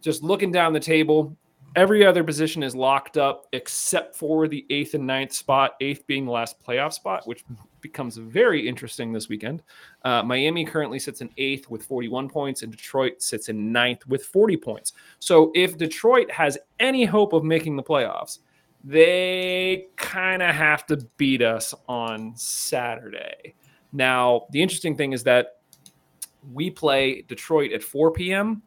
Just looking down the table, every other position is locked up except for the eighth and ninth spot. Eighth being the last playoff spot, which becomes very interesting this weekend. Uh, Miami currently sits in eighth with 41 points, and Detroit sits in ninth with 40 points. So if Detroit has any hope of making the playoffs, they kind of have to beat us on Saturday. Now, the interesting thing is that we play Detroit at 4 p.m.,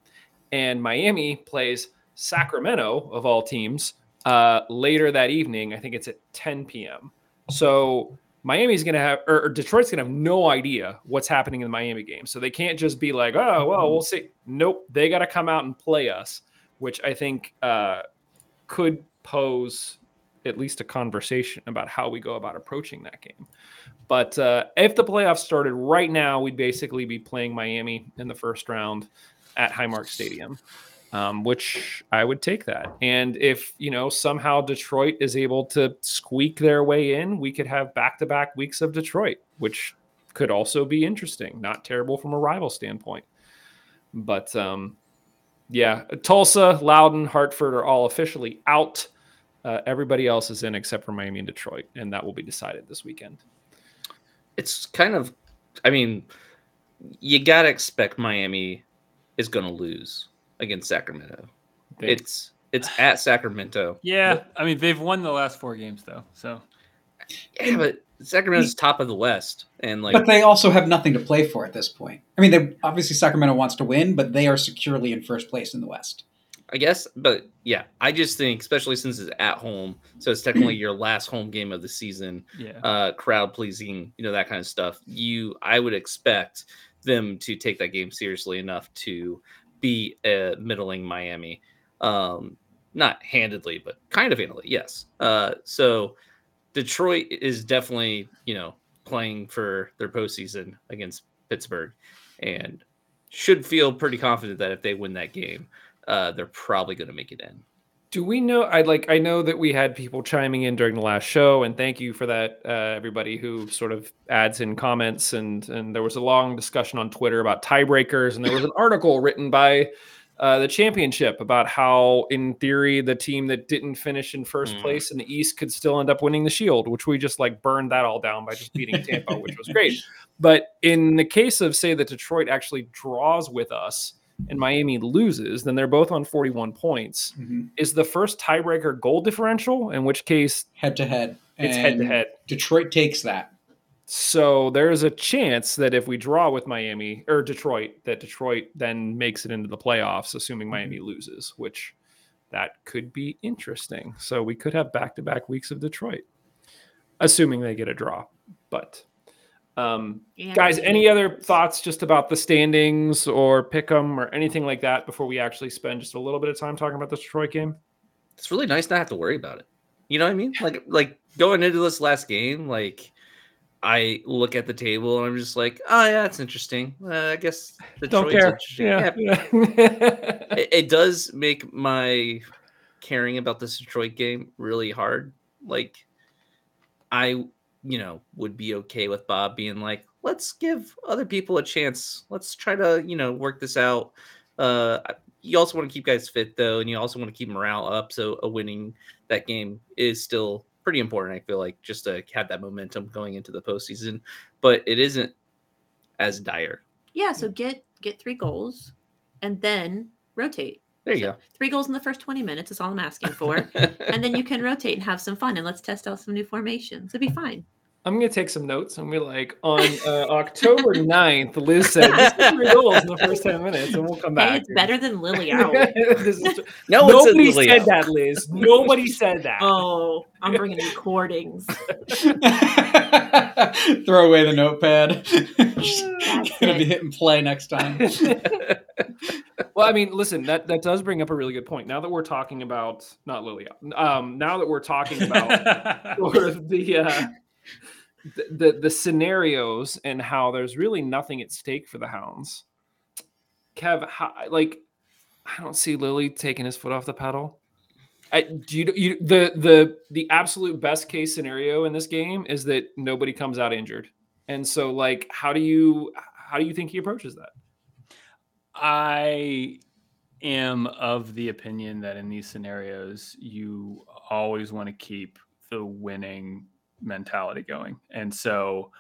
and Miami plays Sacramento, of all teams, uh, later that evening. I think it's at 10 p.m. So Miami's going to have, or, Detroit's going to have no idea what's happening in the Miami game. So they can't just be like, oh, well, we'll see. Nope. They got to come out and play us, which I think uh, could pose at least a conversation about how we go about approaching that game. But uh, if the playoffs started right now, we'd basically be playing Miami in the first round at Highmark Stadium um, which I would take that. And if you know somehow Detroit is able to squeak their way in, we could have back-to-back weeks of Detroit, which could also be interesting. Not terrible from a rival standpoint, but um, yeah, Tulsa, Loudoun, Hartford are all officially out. Uh, everybody else is in except for Miami and Detroit, and that will be decided this weekend. It's kind of, I mean, you gotta expect Miami is gonna lose against Sacramento. They- It's it's at Sacramento. Yeah, I mean they've won the last four games though, so Yeah, but Sacramento's top of the West, and like but they also have nothing to play for at this point. I mean, they obviously Sacramento wants to win, but they are securely in first place in the West. I guess, but yeah, I just think, especially since it's at home, so it's technically your last home game of the season. yeah. uh, crowd pleasing, you know, that kind of stuff. You, I would expect them to take that game seriously enough to be uh, middling Miami. Um, not handedly, but kind of handedly, yes. Uh, so Detroit is definitely, you know, playing for their postseason against Pittsburgh and should feel pretty confident that if they win that game, uh, they're probably going to make it in. Do we know? I like. I know that we had people chiming in during the last show, and thank you for that, uh, everybody who sort of adds in comments. And and there was a long discussion on Twitter about tiebreakers, and there was an article written by uh, the championship about how, in theory, the team that didn't finish in first Mm. place in the East could still end up winning the Shield, which we just like burned that all down by just beating Tampa, which was great. But in the case of say that Detroit actually draws with us and Miami loses, then they're both on 41 points Mhm. is the first tiebreaker goal differential, in which case Head to head. it's head to head. Detroit takes that. So there's a chance that if we draw with Miami or Detroit, that Detroit then makes it into the playoffs, assuming Miami loses, which that could be interesting. So we could have back to back weeks of Detroit, assuming they get a draw. But um, And guys, any other thoughts just about the standings or pick 'em or anything like that before we actually spend just a little bit of time talking about the Detroit game? It's really nice not have to worry about it. You know what I mean? Like like going into this last game, like I look at the table and I'm just like, oh yeah, it's interesting. Uh, I guess Don't care. interesting. Yeah. it, it does make my caring about this Detroit game really hard. Like, I, you know, would be okay with Bob being like, let's give other people a chance. Let's try to, you know, work this out. Uh, you also want to keep guys fit though, and you also want to keep morale up. So a winning that game is still pretty important. I feel like just to have that momentum going into the postseason, but it isn't as dire. yeah, so get get three goals and then rotate. There you So Three goals in the first 20 minutes is all I'm asking for. and then you can rotate and have some fun and let's test out some new formations. It'd be fine. I'm gonna take some notes and be like, on uh, October 9th, Liz said just get three goals in the first 10 minutes, and we'll come back. Hey, it's better than Lilley Owl. This is- no, Nobody Lilley said out. that, Liz. Nobody said that. Oh, I'm bringing recordings. Throw away the notepad. Just gonna be hitting play next time. well, I mean, listen, that that does bring up a really good point. Now that we're talking about not Lilia, um, now that we're talking about sort of the, uh, the the the scenarios and how there's really nothing at stake for the Hounds. Kev, how, like, I don't see Lilley taking his foot off the pedal. I, do you, you the the the absolute best case scenario in this game is that nobody comes out injured, and so like, how do you how do you think he approaches that? I am of the opinion that in these scenarios, you always want to keep the winning mentality going, and so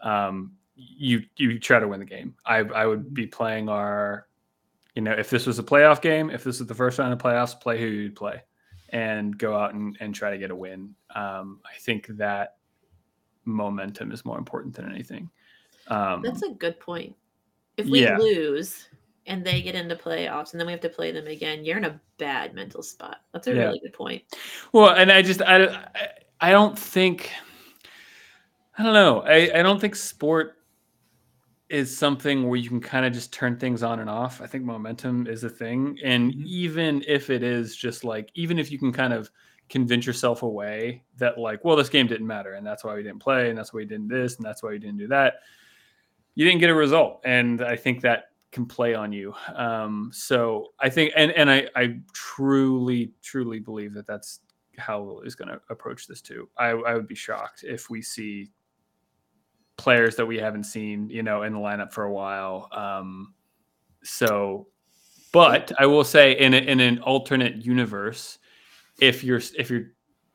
um, you you try to win the game. I I would be playing our, you know, if this was a playoff game, if this was the first round of playoffs, play who you'd play, and go out and, and try to get a win. Um, I think that momentum is more important than anything. Um, That's a good point. If we Yeah. lose and they get into playoffs and then we have to play them again, you're in a bad mental spot. That's a Yeah. really good point. Well, and I just I I- I don't think I don't know. I I don't think sport is something where you can kind of just turn things on and off. I think momentum is a thing and Mhm. even if it is just like even if you can kind of convince yourself away that like well this game didn't matter and that's why we didn't play and that's why we didn't this and that's why we didn't do that. You didn't get a result and I think that can play on you. Um, so I think, and and I I truly truly believe that that's how is going to approach this too. I I would be shocked if we see players that we haven't seen, you know, in the lineup for a while. Um, so, but I will say in a, in an alternate universe, if you're if you're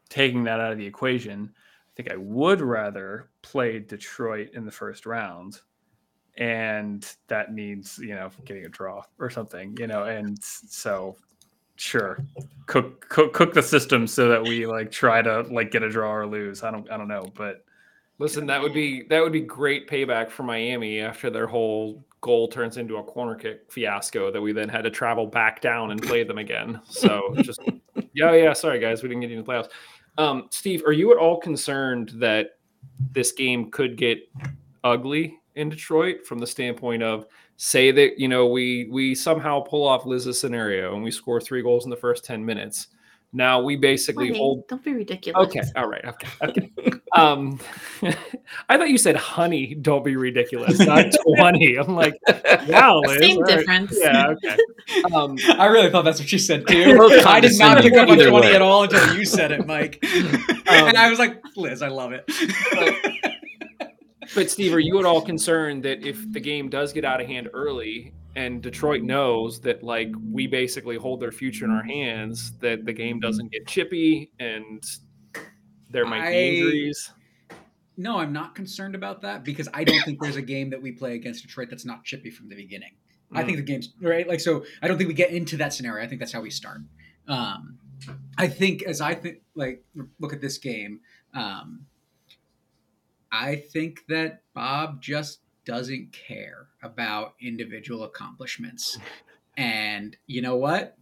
taking that out of the equation, I think I would rather play Detroit in the first round and that means you know getting a draw or something you know and so sure cook cook cook the system so that we like try to like get a draw or lose i don't i don't know but Listen, that would be that would be great payback for Miami after their whole goal turns into a corner kick fiasco that we then had to travel back down and play them again. So just yeah, yeah. Sorry guys, we didn't get into the playoffs. Um, Steve, are you at all concerned that this game could get ugly in Detroit from the standpoint of say that you know we we somehow pull off Liz's scenario and we score three goals in the first ten minutes. Now we basically Honey, hold don't be ridiculous. Okay, all right, okay, okay. um, I thought you said honey. Don't be ridiculous. Not twenty. I'm like, wow, Liz. Same all right. difference. Yeah, okay. Um, I really thought that's what you said too. I did not pick up on either twenty way. at all until you said it, Mike. and I was like, Liz, I love it. but Steve, are you at all concerned that if the game does get out of hand early and Detroit knows that like we basically hold their future in our hands, that the game doesn't get chippy and there might be injuries? no, I'm not concerned about that because I don't think there's a game that we play against Detroit that's not chippy from the beginning. I think the game's right. Like so, I don't think we get into that scenario. I think that's how we start. Um, I think as I think like look at this game, um, I think that Bob just doesn't care about individual accomplishments, and you know what?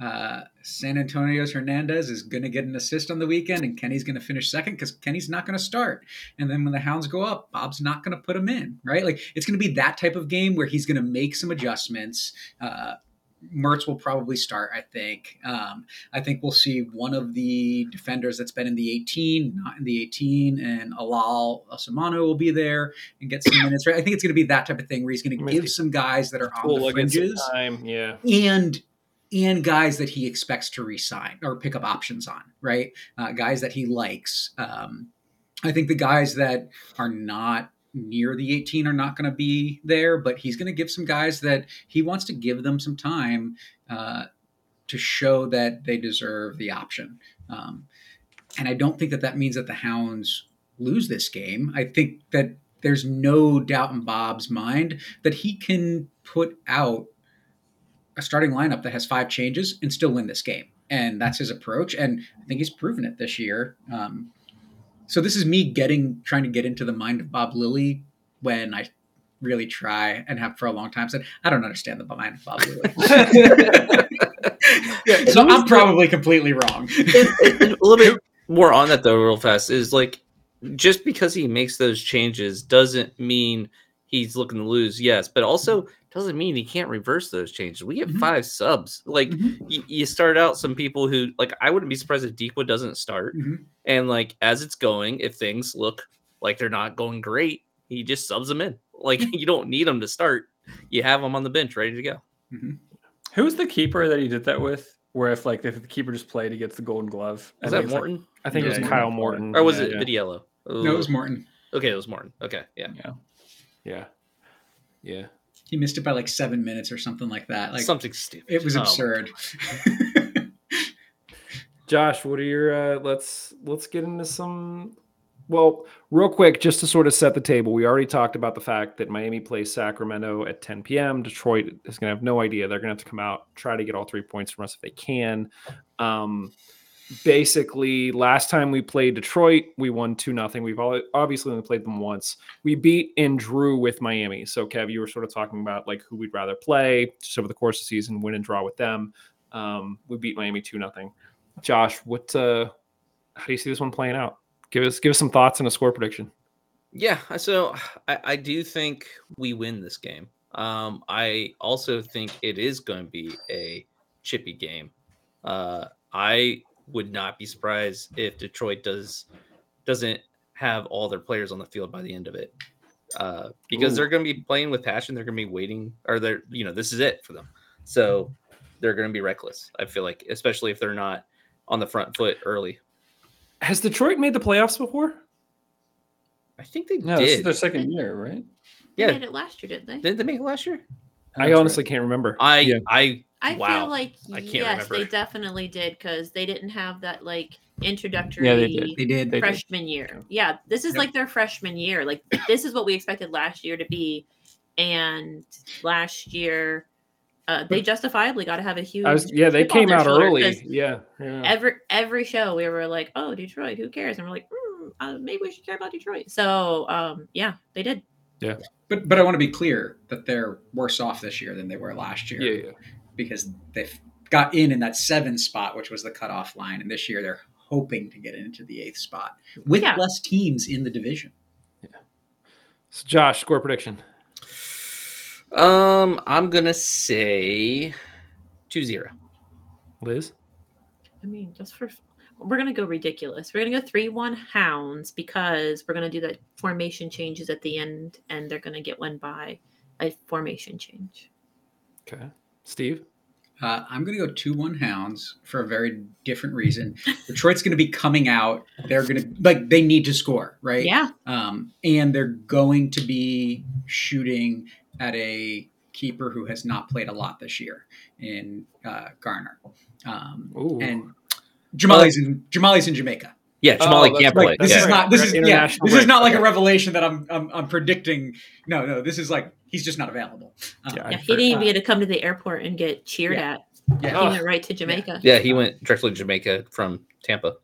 uh, San Antonio's Hernandez is going to get an assist on the weekend, and Kenny's going to finish second because Kenny's not going to start. And then when the Hounds go up, Bob's not going to put him in, right? Like it's going to be that type of game where he's going to make some adjustments. Uh, Mertz will probably start, I think. Um, I think we'll see one of the defenders that's been in the 18, not in the 18, and Illal Osumanu will be there and get some minutes. Right? I think it's going to be that type of thing where he's going to give some guys that are on the fringes time. Yeah. and and guys that he expects to re-sign or pick up options on, right? Uh, guys that he likes. Um, I think the guys that are not near the 18 are not going to be there, but he's going to give some guys that he wants to give them some time uh, to show that they deserve the option. Um, and I don't think that that means that the Hounds lose this game. I think that there's no doubt in Bob's mind that he can put out a starting lineup that has five changes and still win this game. And that's his approach. And I think he's proven it this year. Um, so this is me getting trying to get into the mind of Bob Lilley when I really try and have for a long time said I don't understand the mind of Bob Lilley. so I'm probably completely wrong. And- and a little bit more on that though, real fast is like just because he makes those changes doesn't mean he's looking to lose. Yes, but also doesn't mean he can't reverse those changes. We have Mhm. five subs. Like Mhm. you, you start out some people who like I wouldn't be surprised if Deekwood doesn't start. Mhm. And like as it's going, if things look like they're not going great, he just subs them in. Like you don't need them to start. You have them on the bench ready to go. Who's the keeper that he did that with? Where if like if the keeper just played, he gets the golden glove. Was And that he's like- Morton? I think it was yeah. Kyle Morton. or was Yeah, it yeah. Vidiello? No, it was Morton. Okay, it was Morton. Okay, yeah. yeah. Yeah. Yeah. He missed it by like seven minutes or something like that. Like Something stupid. it was Oh absurd. Josh, what are your uh let's let's get into some well, real quick, just to sort of set the table, we already talked about the fact that Miami plays Sacramento at 10 p.m. Detroit is going to have no idea. They're going to have to come out, try to get all three points from us if they can. Um, basically, last time we played Detroit, we won 2 nothing. We've obviously only played them once. We beat and drew with Miami. So, Kev, you were sort of talking about like who we'd rather play just over the course of the season, win and draw with them. Um, we beat Miami 2 nothing. Josh, what uh how do you see this one playing out? Give us give us some thoughts and a score prediction. Yeah, so I, I do think we win this game. Um, I also think it is going to be a chippy game. Uh, I would not be surprised if Detroit does doesn't have all their players on the field by the end of it, uh, because Ooh. they're going to be playing with passion. They're going to be waiting, or they're you know this is it for them. So they're going to be reckless. I feel like, especially if they're not on the front foot early. Has Detroit made the playoffs before? I think they did. No, this is their second year, right? They Yeah. made it last year, didn't they? Did they make it last year? I That's honestly right. can't remember. I Yeah. I I Wow. feel like I can't yes, they definitely did because they didn't have that like introductory Yeah, they did. They did. They did. freshman year. Yeah, this is Yep. like their freshman year. Like this is what we expected last year to be, and last year uh, they justifiably got to have a huge. I was yeah, they came out early. Yeah. yeah. Every every show we were like, oh Detroit, who cares? And we're like, mm, uh, maybe we should care about Detroit. So um, yeah, they did. Yeah. But but I want to be clear that they're worse off this year than they were last year. yeah, yeah. Because they've got in in that seven spot, which was the cutoff line, and this year they're hoping to get into the eighth spot with Yeah. less teams in the division. Yeah. So Josh, score prediction. Um, I'm gonna say 2-0. Liz? I mean, just for we're gonna go ridiculous. We're gonna go three one hounds because we're gonna do the formation changes at the end, and they're gonna get one by a formation change. Okay. Steve? Uh, I'm going to go two one Hounds for a very different reason. Detroit's going to be coming out. They're going to like they need to score, right? Yeah, Um, and they're going to be shooting at a keeper who has not played a lot this year in uh, Garner. Um, Ooh. and Jahmali's in Jahmali's in Jamaica. Yeah, Oh, Jahmali that's can't right. play. This Yeah. is not. This is yeah. international This is not like a revelation that I'm, I'm I'm predicting. No, no. This is like he's just not available. Um, Yeah, yeah. I've He heard didn't even that. get to come to the airport and get cheered Yeah. at. Yeah. Oh. He went right to Jamaica. Yeah, he went directly to Jamaica from Tampa.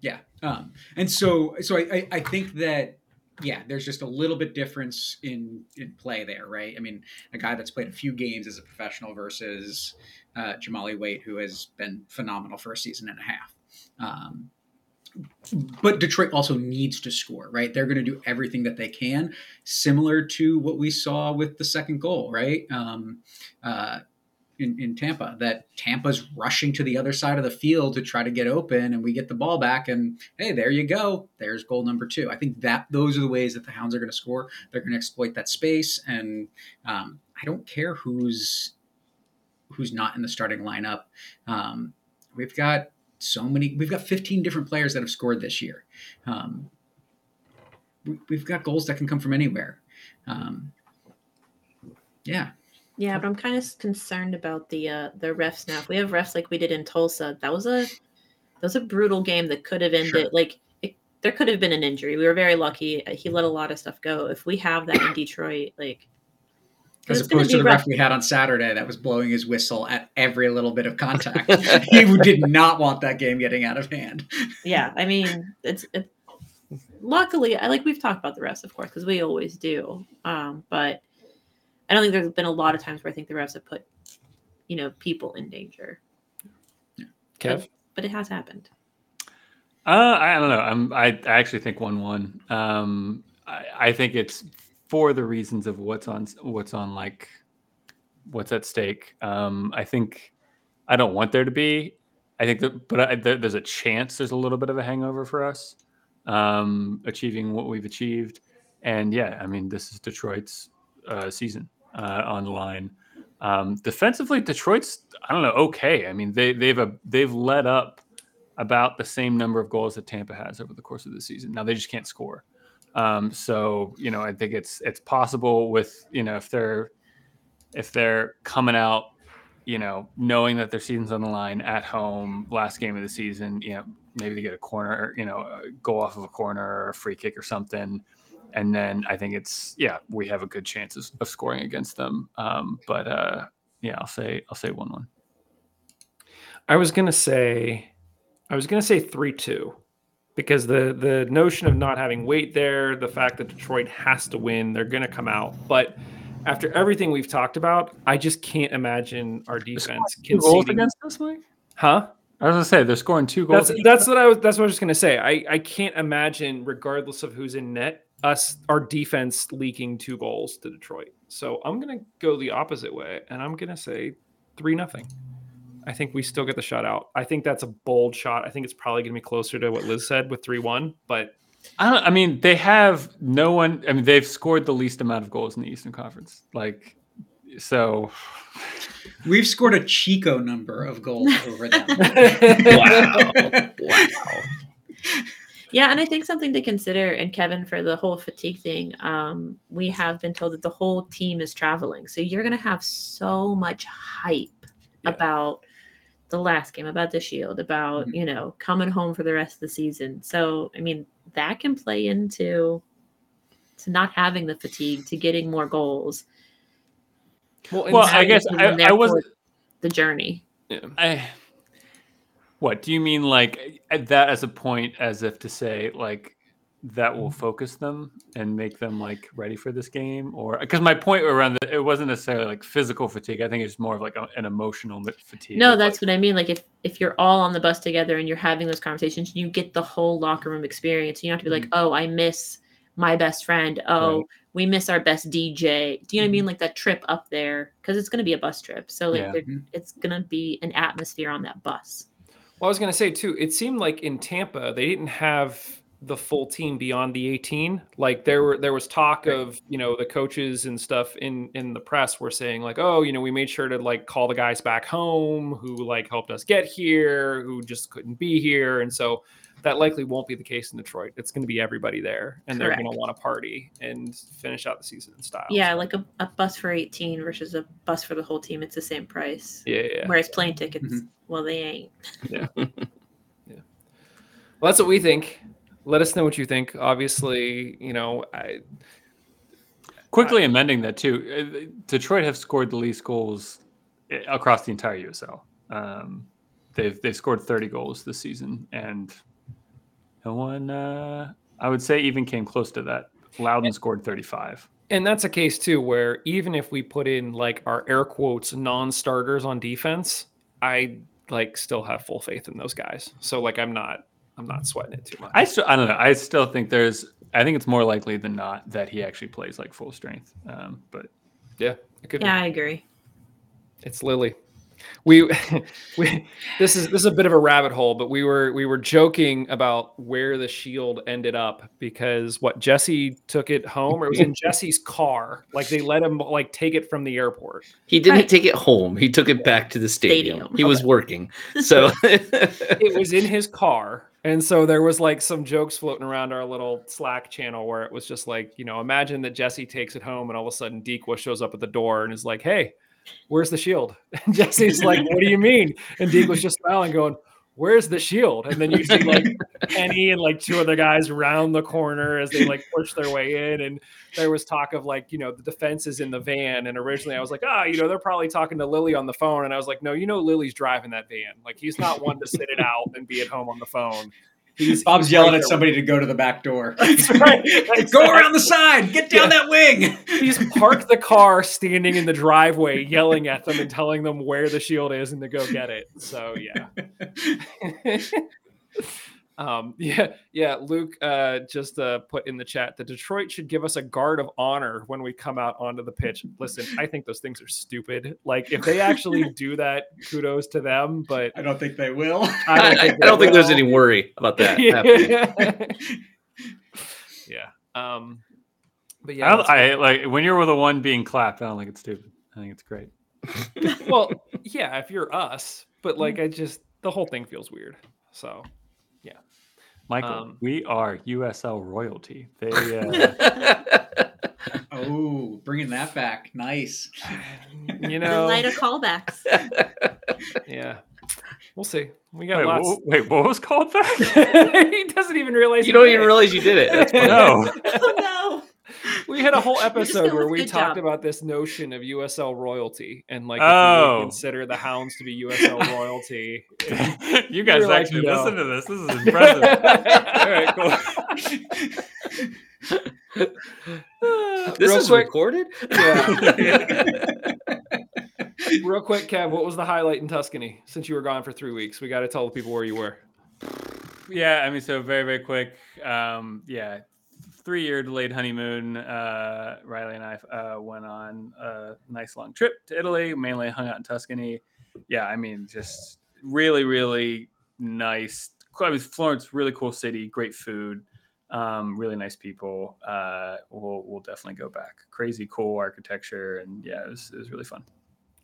Yeah. Um, and so, so I, I, I think that yeah, there's just a little bit difference in in play there, right? I mean, a guy that's played a few games as a professional versus uh, Jahmali Waite, who has been phenomenal for a season and a half. Um, but Detroit also needs to score, right? They're going to do everything that they can, similar to what we saw with the second goal, right? Um, uh, in, in Tampa, that Tampa's rushing to the other side of the field to try to get open, and we get the ball back, and hey, there you go. There's goal number two. I think that those are the ways that the Hounds are going to score. They're going to exploit that space, and um, I don't care who's who's not in the starting lineup. Um, we've got so many. We've got 15 different players that have scored this year. Um, we, have got goals that can come from anywhere. Um, yeah. Yeah, but I'm kind of concerned about the uh, the refs now. If we have refs like we did in Tulsa, that was a that was a brutal game that could have ended. Sure. Like it, there could have been an injury. We were very lucky. He let a lot of stuff go. If we have that in Detroit, like as opposed to the rough. ref we had on Saturday that was blowing his whistle at every little bit of contact. he did not want that game getting out of hand. Yeah, I mean, it's it, luckily I like we've talked about the refs, of course, because we always do. Um, but I don't think there's been a lot of times where I think the refs have put, you know, people in danger. Kev, but, but it has happened. Uh, I don't know. I'm. I, I actually think one-one. Um, I, I think it's for the reasons of what's on what's on like what's at stake. Um, I think I don't want there to be. I think that, but I, there, there's a chance there's a little bit of a hangover for us um, achieving what we've achieved. And yeah, I mean, this is Detroit's uh, season uh, on the line. Um, defensively, Detroit's I don't know okay. I mean, they they've a, they've led up about the same number of goals that Tampa has over the course of the season. Now they just can't score. Um, so you know, I think it's it's possible with you know if they're if they're coming out, you know, knowing that their season's on the line at home, last game of the season, you know, maybe they get a corner, you know, go off of a corner or a free kick or something. And then I think it's yeah, we have a good chance of, of scoring against them. Um, but uh, yeah, I'll say I'll say one one. I was gonna say, I was gonna say three two because the the notion of not having weight there, the fact that Detroit has to win, they're going to come out. But after everything we've talked about, I just can't imagine our defense conceding against us, Mike. Huh? I was gonna say they're scoring two goals. That's, that's what I was. That's what I was just gonna say. I I can't imagine, regardless of who's in net, us our defense leaking two goals to Detroit. So I'm gonna go the opposite way, and I'm gonna say three nothing. I think we still get the shutout. I think that's a bold shot. I think it's probably going to be closer to what Liz said with 3 1, but. I don't. I mean, they have no one. I mean, they've scored the least amount of goals in the Eastern Conference. Like, so we've scored a Chico number of goals over them. wow! wow! Yeah, and I think something to consider, and Kevin, for the whole fatigue thing, um, we have been told that the whole team is traveling, so you're going to have so much hype yeah. about the last game, about the Shield, about, mm-hmm. you know, coming home for the rest of the season. So, I mean, that can play into to not having the fatigue, to getting more goals. Well, well I guess I, I was the journey. Yeah. I, what do you mean, like that as a point, as if to say, like that will focus them and make them like ready for this game or because my point around the, it wasn't necessarily like physical fatigue i think it's more of like a, an emotional fatigue no that's like, what i mean like if if you're all on the bus together and you're having those conversations you get the whole locker room experience you don't have to be like mm-hmm. oh i miss my best friend oh right. we miss our best dj do you know mm-hmm. what i mean mm-hmm. like that trip up there because it's going to be a bus trip so like yeah. it's going to be an atmosphere on that bus well i was going to say too it seemed like in tampa they didn't have the full team beyond the 18 like there were there was talk of you know the coaches and stuff in in the press were saying like oh you know we made sure to like call the guys back home who like helped us get here who just couldn't be here and so that likely won't be the case in Detroit. It's going to be everybody there, and Correct. they're going to want to party and finish out the season in style. Yeah, like a, a bus for 18 versus a bus for the whole team. It's the same price. Yeah. yeah. Whereas plane tickets, mm-hmm. well, they ain't. Yeah. yeah. Well, that's what we think let us know what you think. Obviously, you know, I quickly I, amending that too. Uh, Detroit have scored the least goals eh, across the entire USL. Um, they've they've scored 30 goals this season, and no one, uh, I would say, even came close to that Loudoun scored 35. And that's a case too where even if we put in like our air quotes non-starters on defense, I like still have full faith in those guys. So like I'm not I'm not sweating it too much. I still, I don't know. I still think there's. I think it's more likely than not that he actually plays like full strength. Um, but yeah, it could be. I agree. It's Lilley. We we this is this is a bit of a rabbit hole, but we were we were joking about where the shield ended up because what Jesse took it home or it was in Jesse's car. Like they let him like take it from the airport. He didn't Right. take it home. He took it back to the stadium. Stadium. He was working. So It was in his car. And so there was like some jokes floating around our little Slack channel where it was just like, you know, imagine that Jesse takes it home and all of a sudden Dikwa shows up at the door and is like, Hey, where's the shield? And Jesse's like, What do you mean? And Deke was just smiling, going, Where's the shield? And then you see like Penny and like two other guys round the corner as they like push their way in. And there was talk of like, you know, the defense is in the van. And originally I was like, ah, you know, they're probably talking to Lilley on the phone. And I was like, no, you know, Lilley's driving that van. Like he's not one to sit it out and be at home on the phone. He's Bob's he's yelling right at somebody to go to the back door. That's right. go around the side. Get down that wing. He's parked the car standing in the driveway, yelling at them and telling them where the shield is and to go get it. So yeah. Um yeah yeah luke uh just uh put in the chat that detroit should give us a guard of honor when we come out onto the pitch listen i think those things are stupid like if they actually do that kudos to them but I don't think they will. I, I- I don't think there's any worry about that. happening. yeah um but yeah don't- I like when you're with the one being clapped. I don't think it's stupid. I think it's great. well yeah if you're us but like i just the whole thing feels weird so Michael, Um, we are USL royalty. They uh, Oh, bringing that back. Nice. you The know night of callbacks. yeah we'll see we got wait, lots wha- wait, what was called that? he doesn't even realize you don't did even realize you did it. That's no. oh we had a whole episode where we talked job. about this notion of USL royalty and like if we Oh. consider the hounds to be USL royalty. you guys You're like, actually no. listen to this. This is impressive. All right, cool. This real is quick, recorded. yeah. real quick, Kev, what was the highlight in Tuscany since you were gone for three weeks? We got to tell the people where you were. Yeah, I mean, so very, very quick. Um, yeah, three year delayed honeymoon. Uh, Riley and I uh, went on a nice long trip to Italy, mainly hung out in Tuscany. Yeah, I mean, just really, really nice. I mean, Florence, really cool city, great food, um, really nice people. Uh, we'll, we'll definitely go back. Crazy cool architecture. And yeah, it was, it was really fun.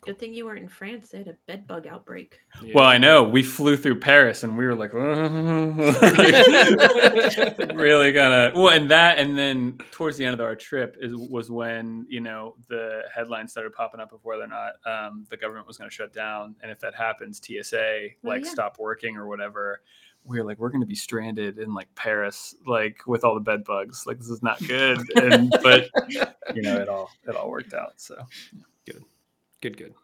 Good thing you weren't in France. They had a bed bug outbreak. Well, I know we flew through Paris and we were like, really gonna well, and that, and then towards the end of our trip is was when you know the headlines started popping up of whether or not um, the government was going to shut down, and if that happens, TSA like yeah. stop working or whatever. We were like, we're going to be stranded in like Paris, like with all the bed bugs. Like this is not good. And but you know, it all it all worked out. So Good, good.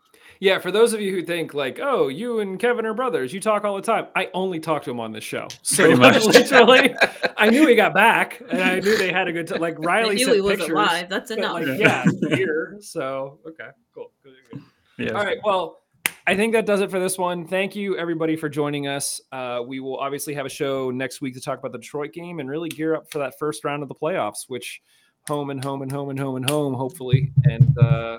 Yeah, for those of you who think like, oh, you and Kevin are brothers, you talk all the time. I only talk to him on this show. So Pretty much. literally, I knew he got back, and I knew they had a good time. Like I Riley knew sent he wasn't pictures. alive. That's but, enough. like, Yeah. yeah, here. So okay, cool. Good, good, good. yeah, All right. Well, I think that does it for this one. Thank you, everybody, for joining us. Uh, we will obviously have a show next week to talk about the Detroit game and really gear up for that first round of the playoffs, which home and home and home and home and home, hopefully. And uh,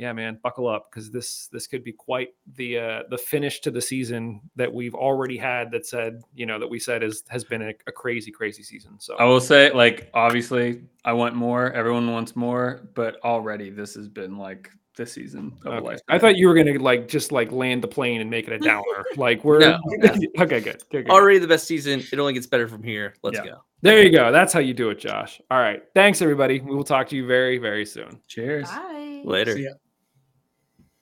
yeah, man, buckle up because this this could be quite the uh, the finish to the season that we've already had. That said, you know, that we said is has been a, a crazy, crazy season. So I will say, like, obviously, I want more. Everyone wants more, but already this has been like this season of a Okay. lifetime. I thought you were gonna like just like land the plane and make it a downer. like we're No. okay, good, good, good. Already the best season. It only gets better from here. Let's Yeah. go. There you go. That's how you do it, Josh. All right. Thanks, everybody. We will talk to you very, very soon. Cheers. Bye. Later. See ya.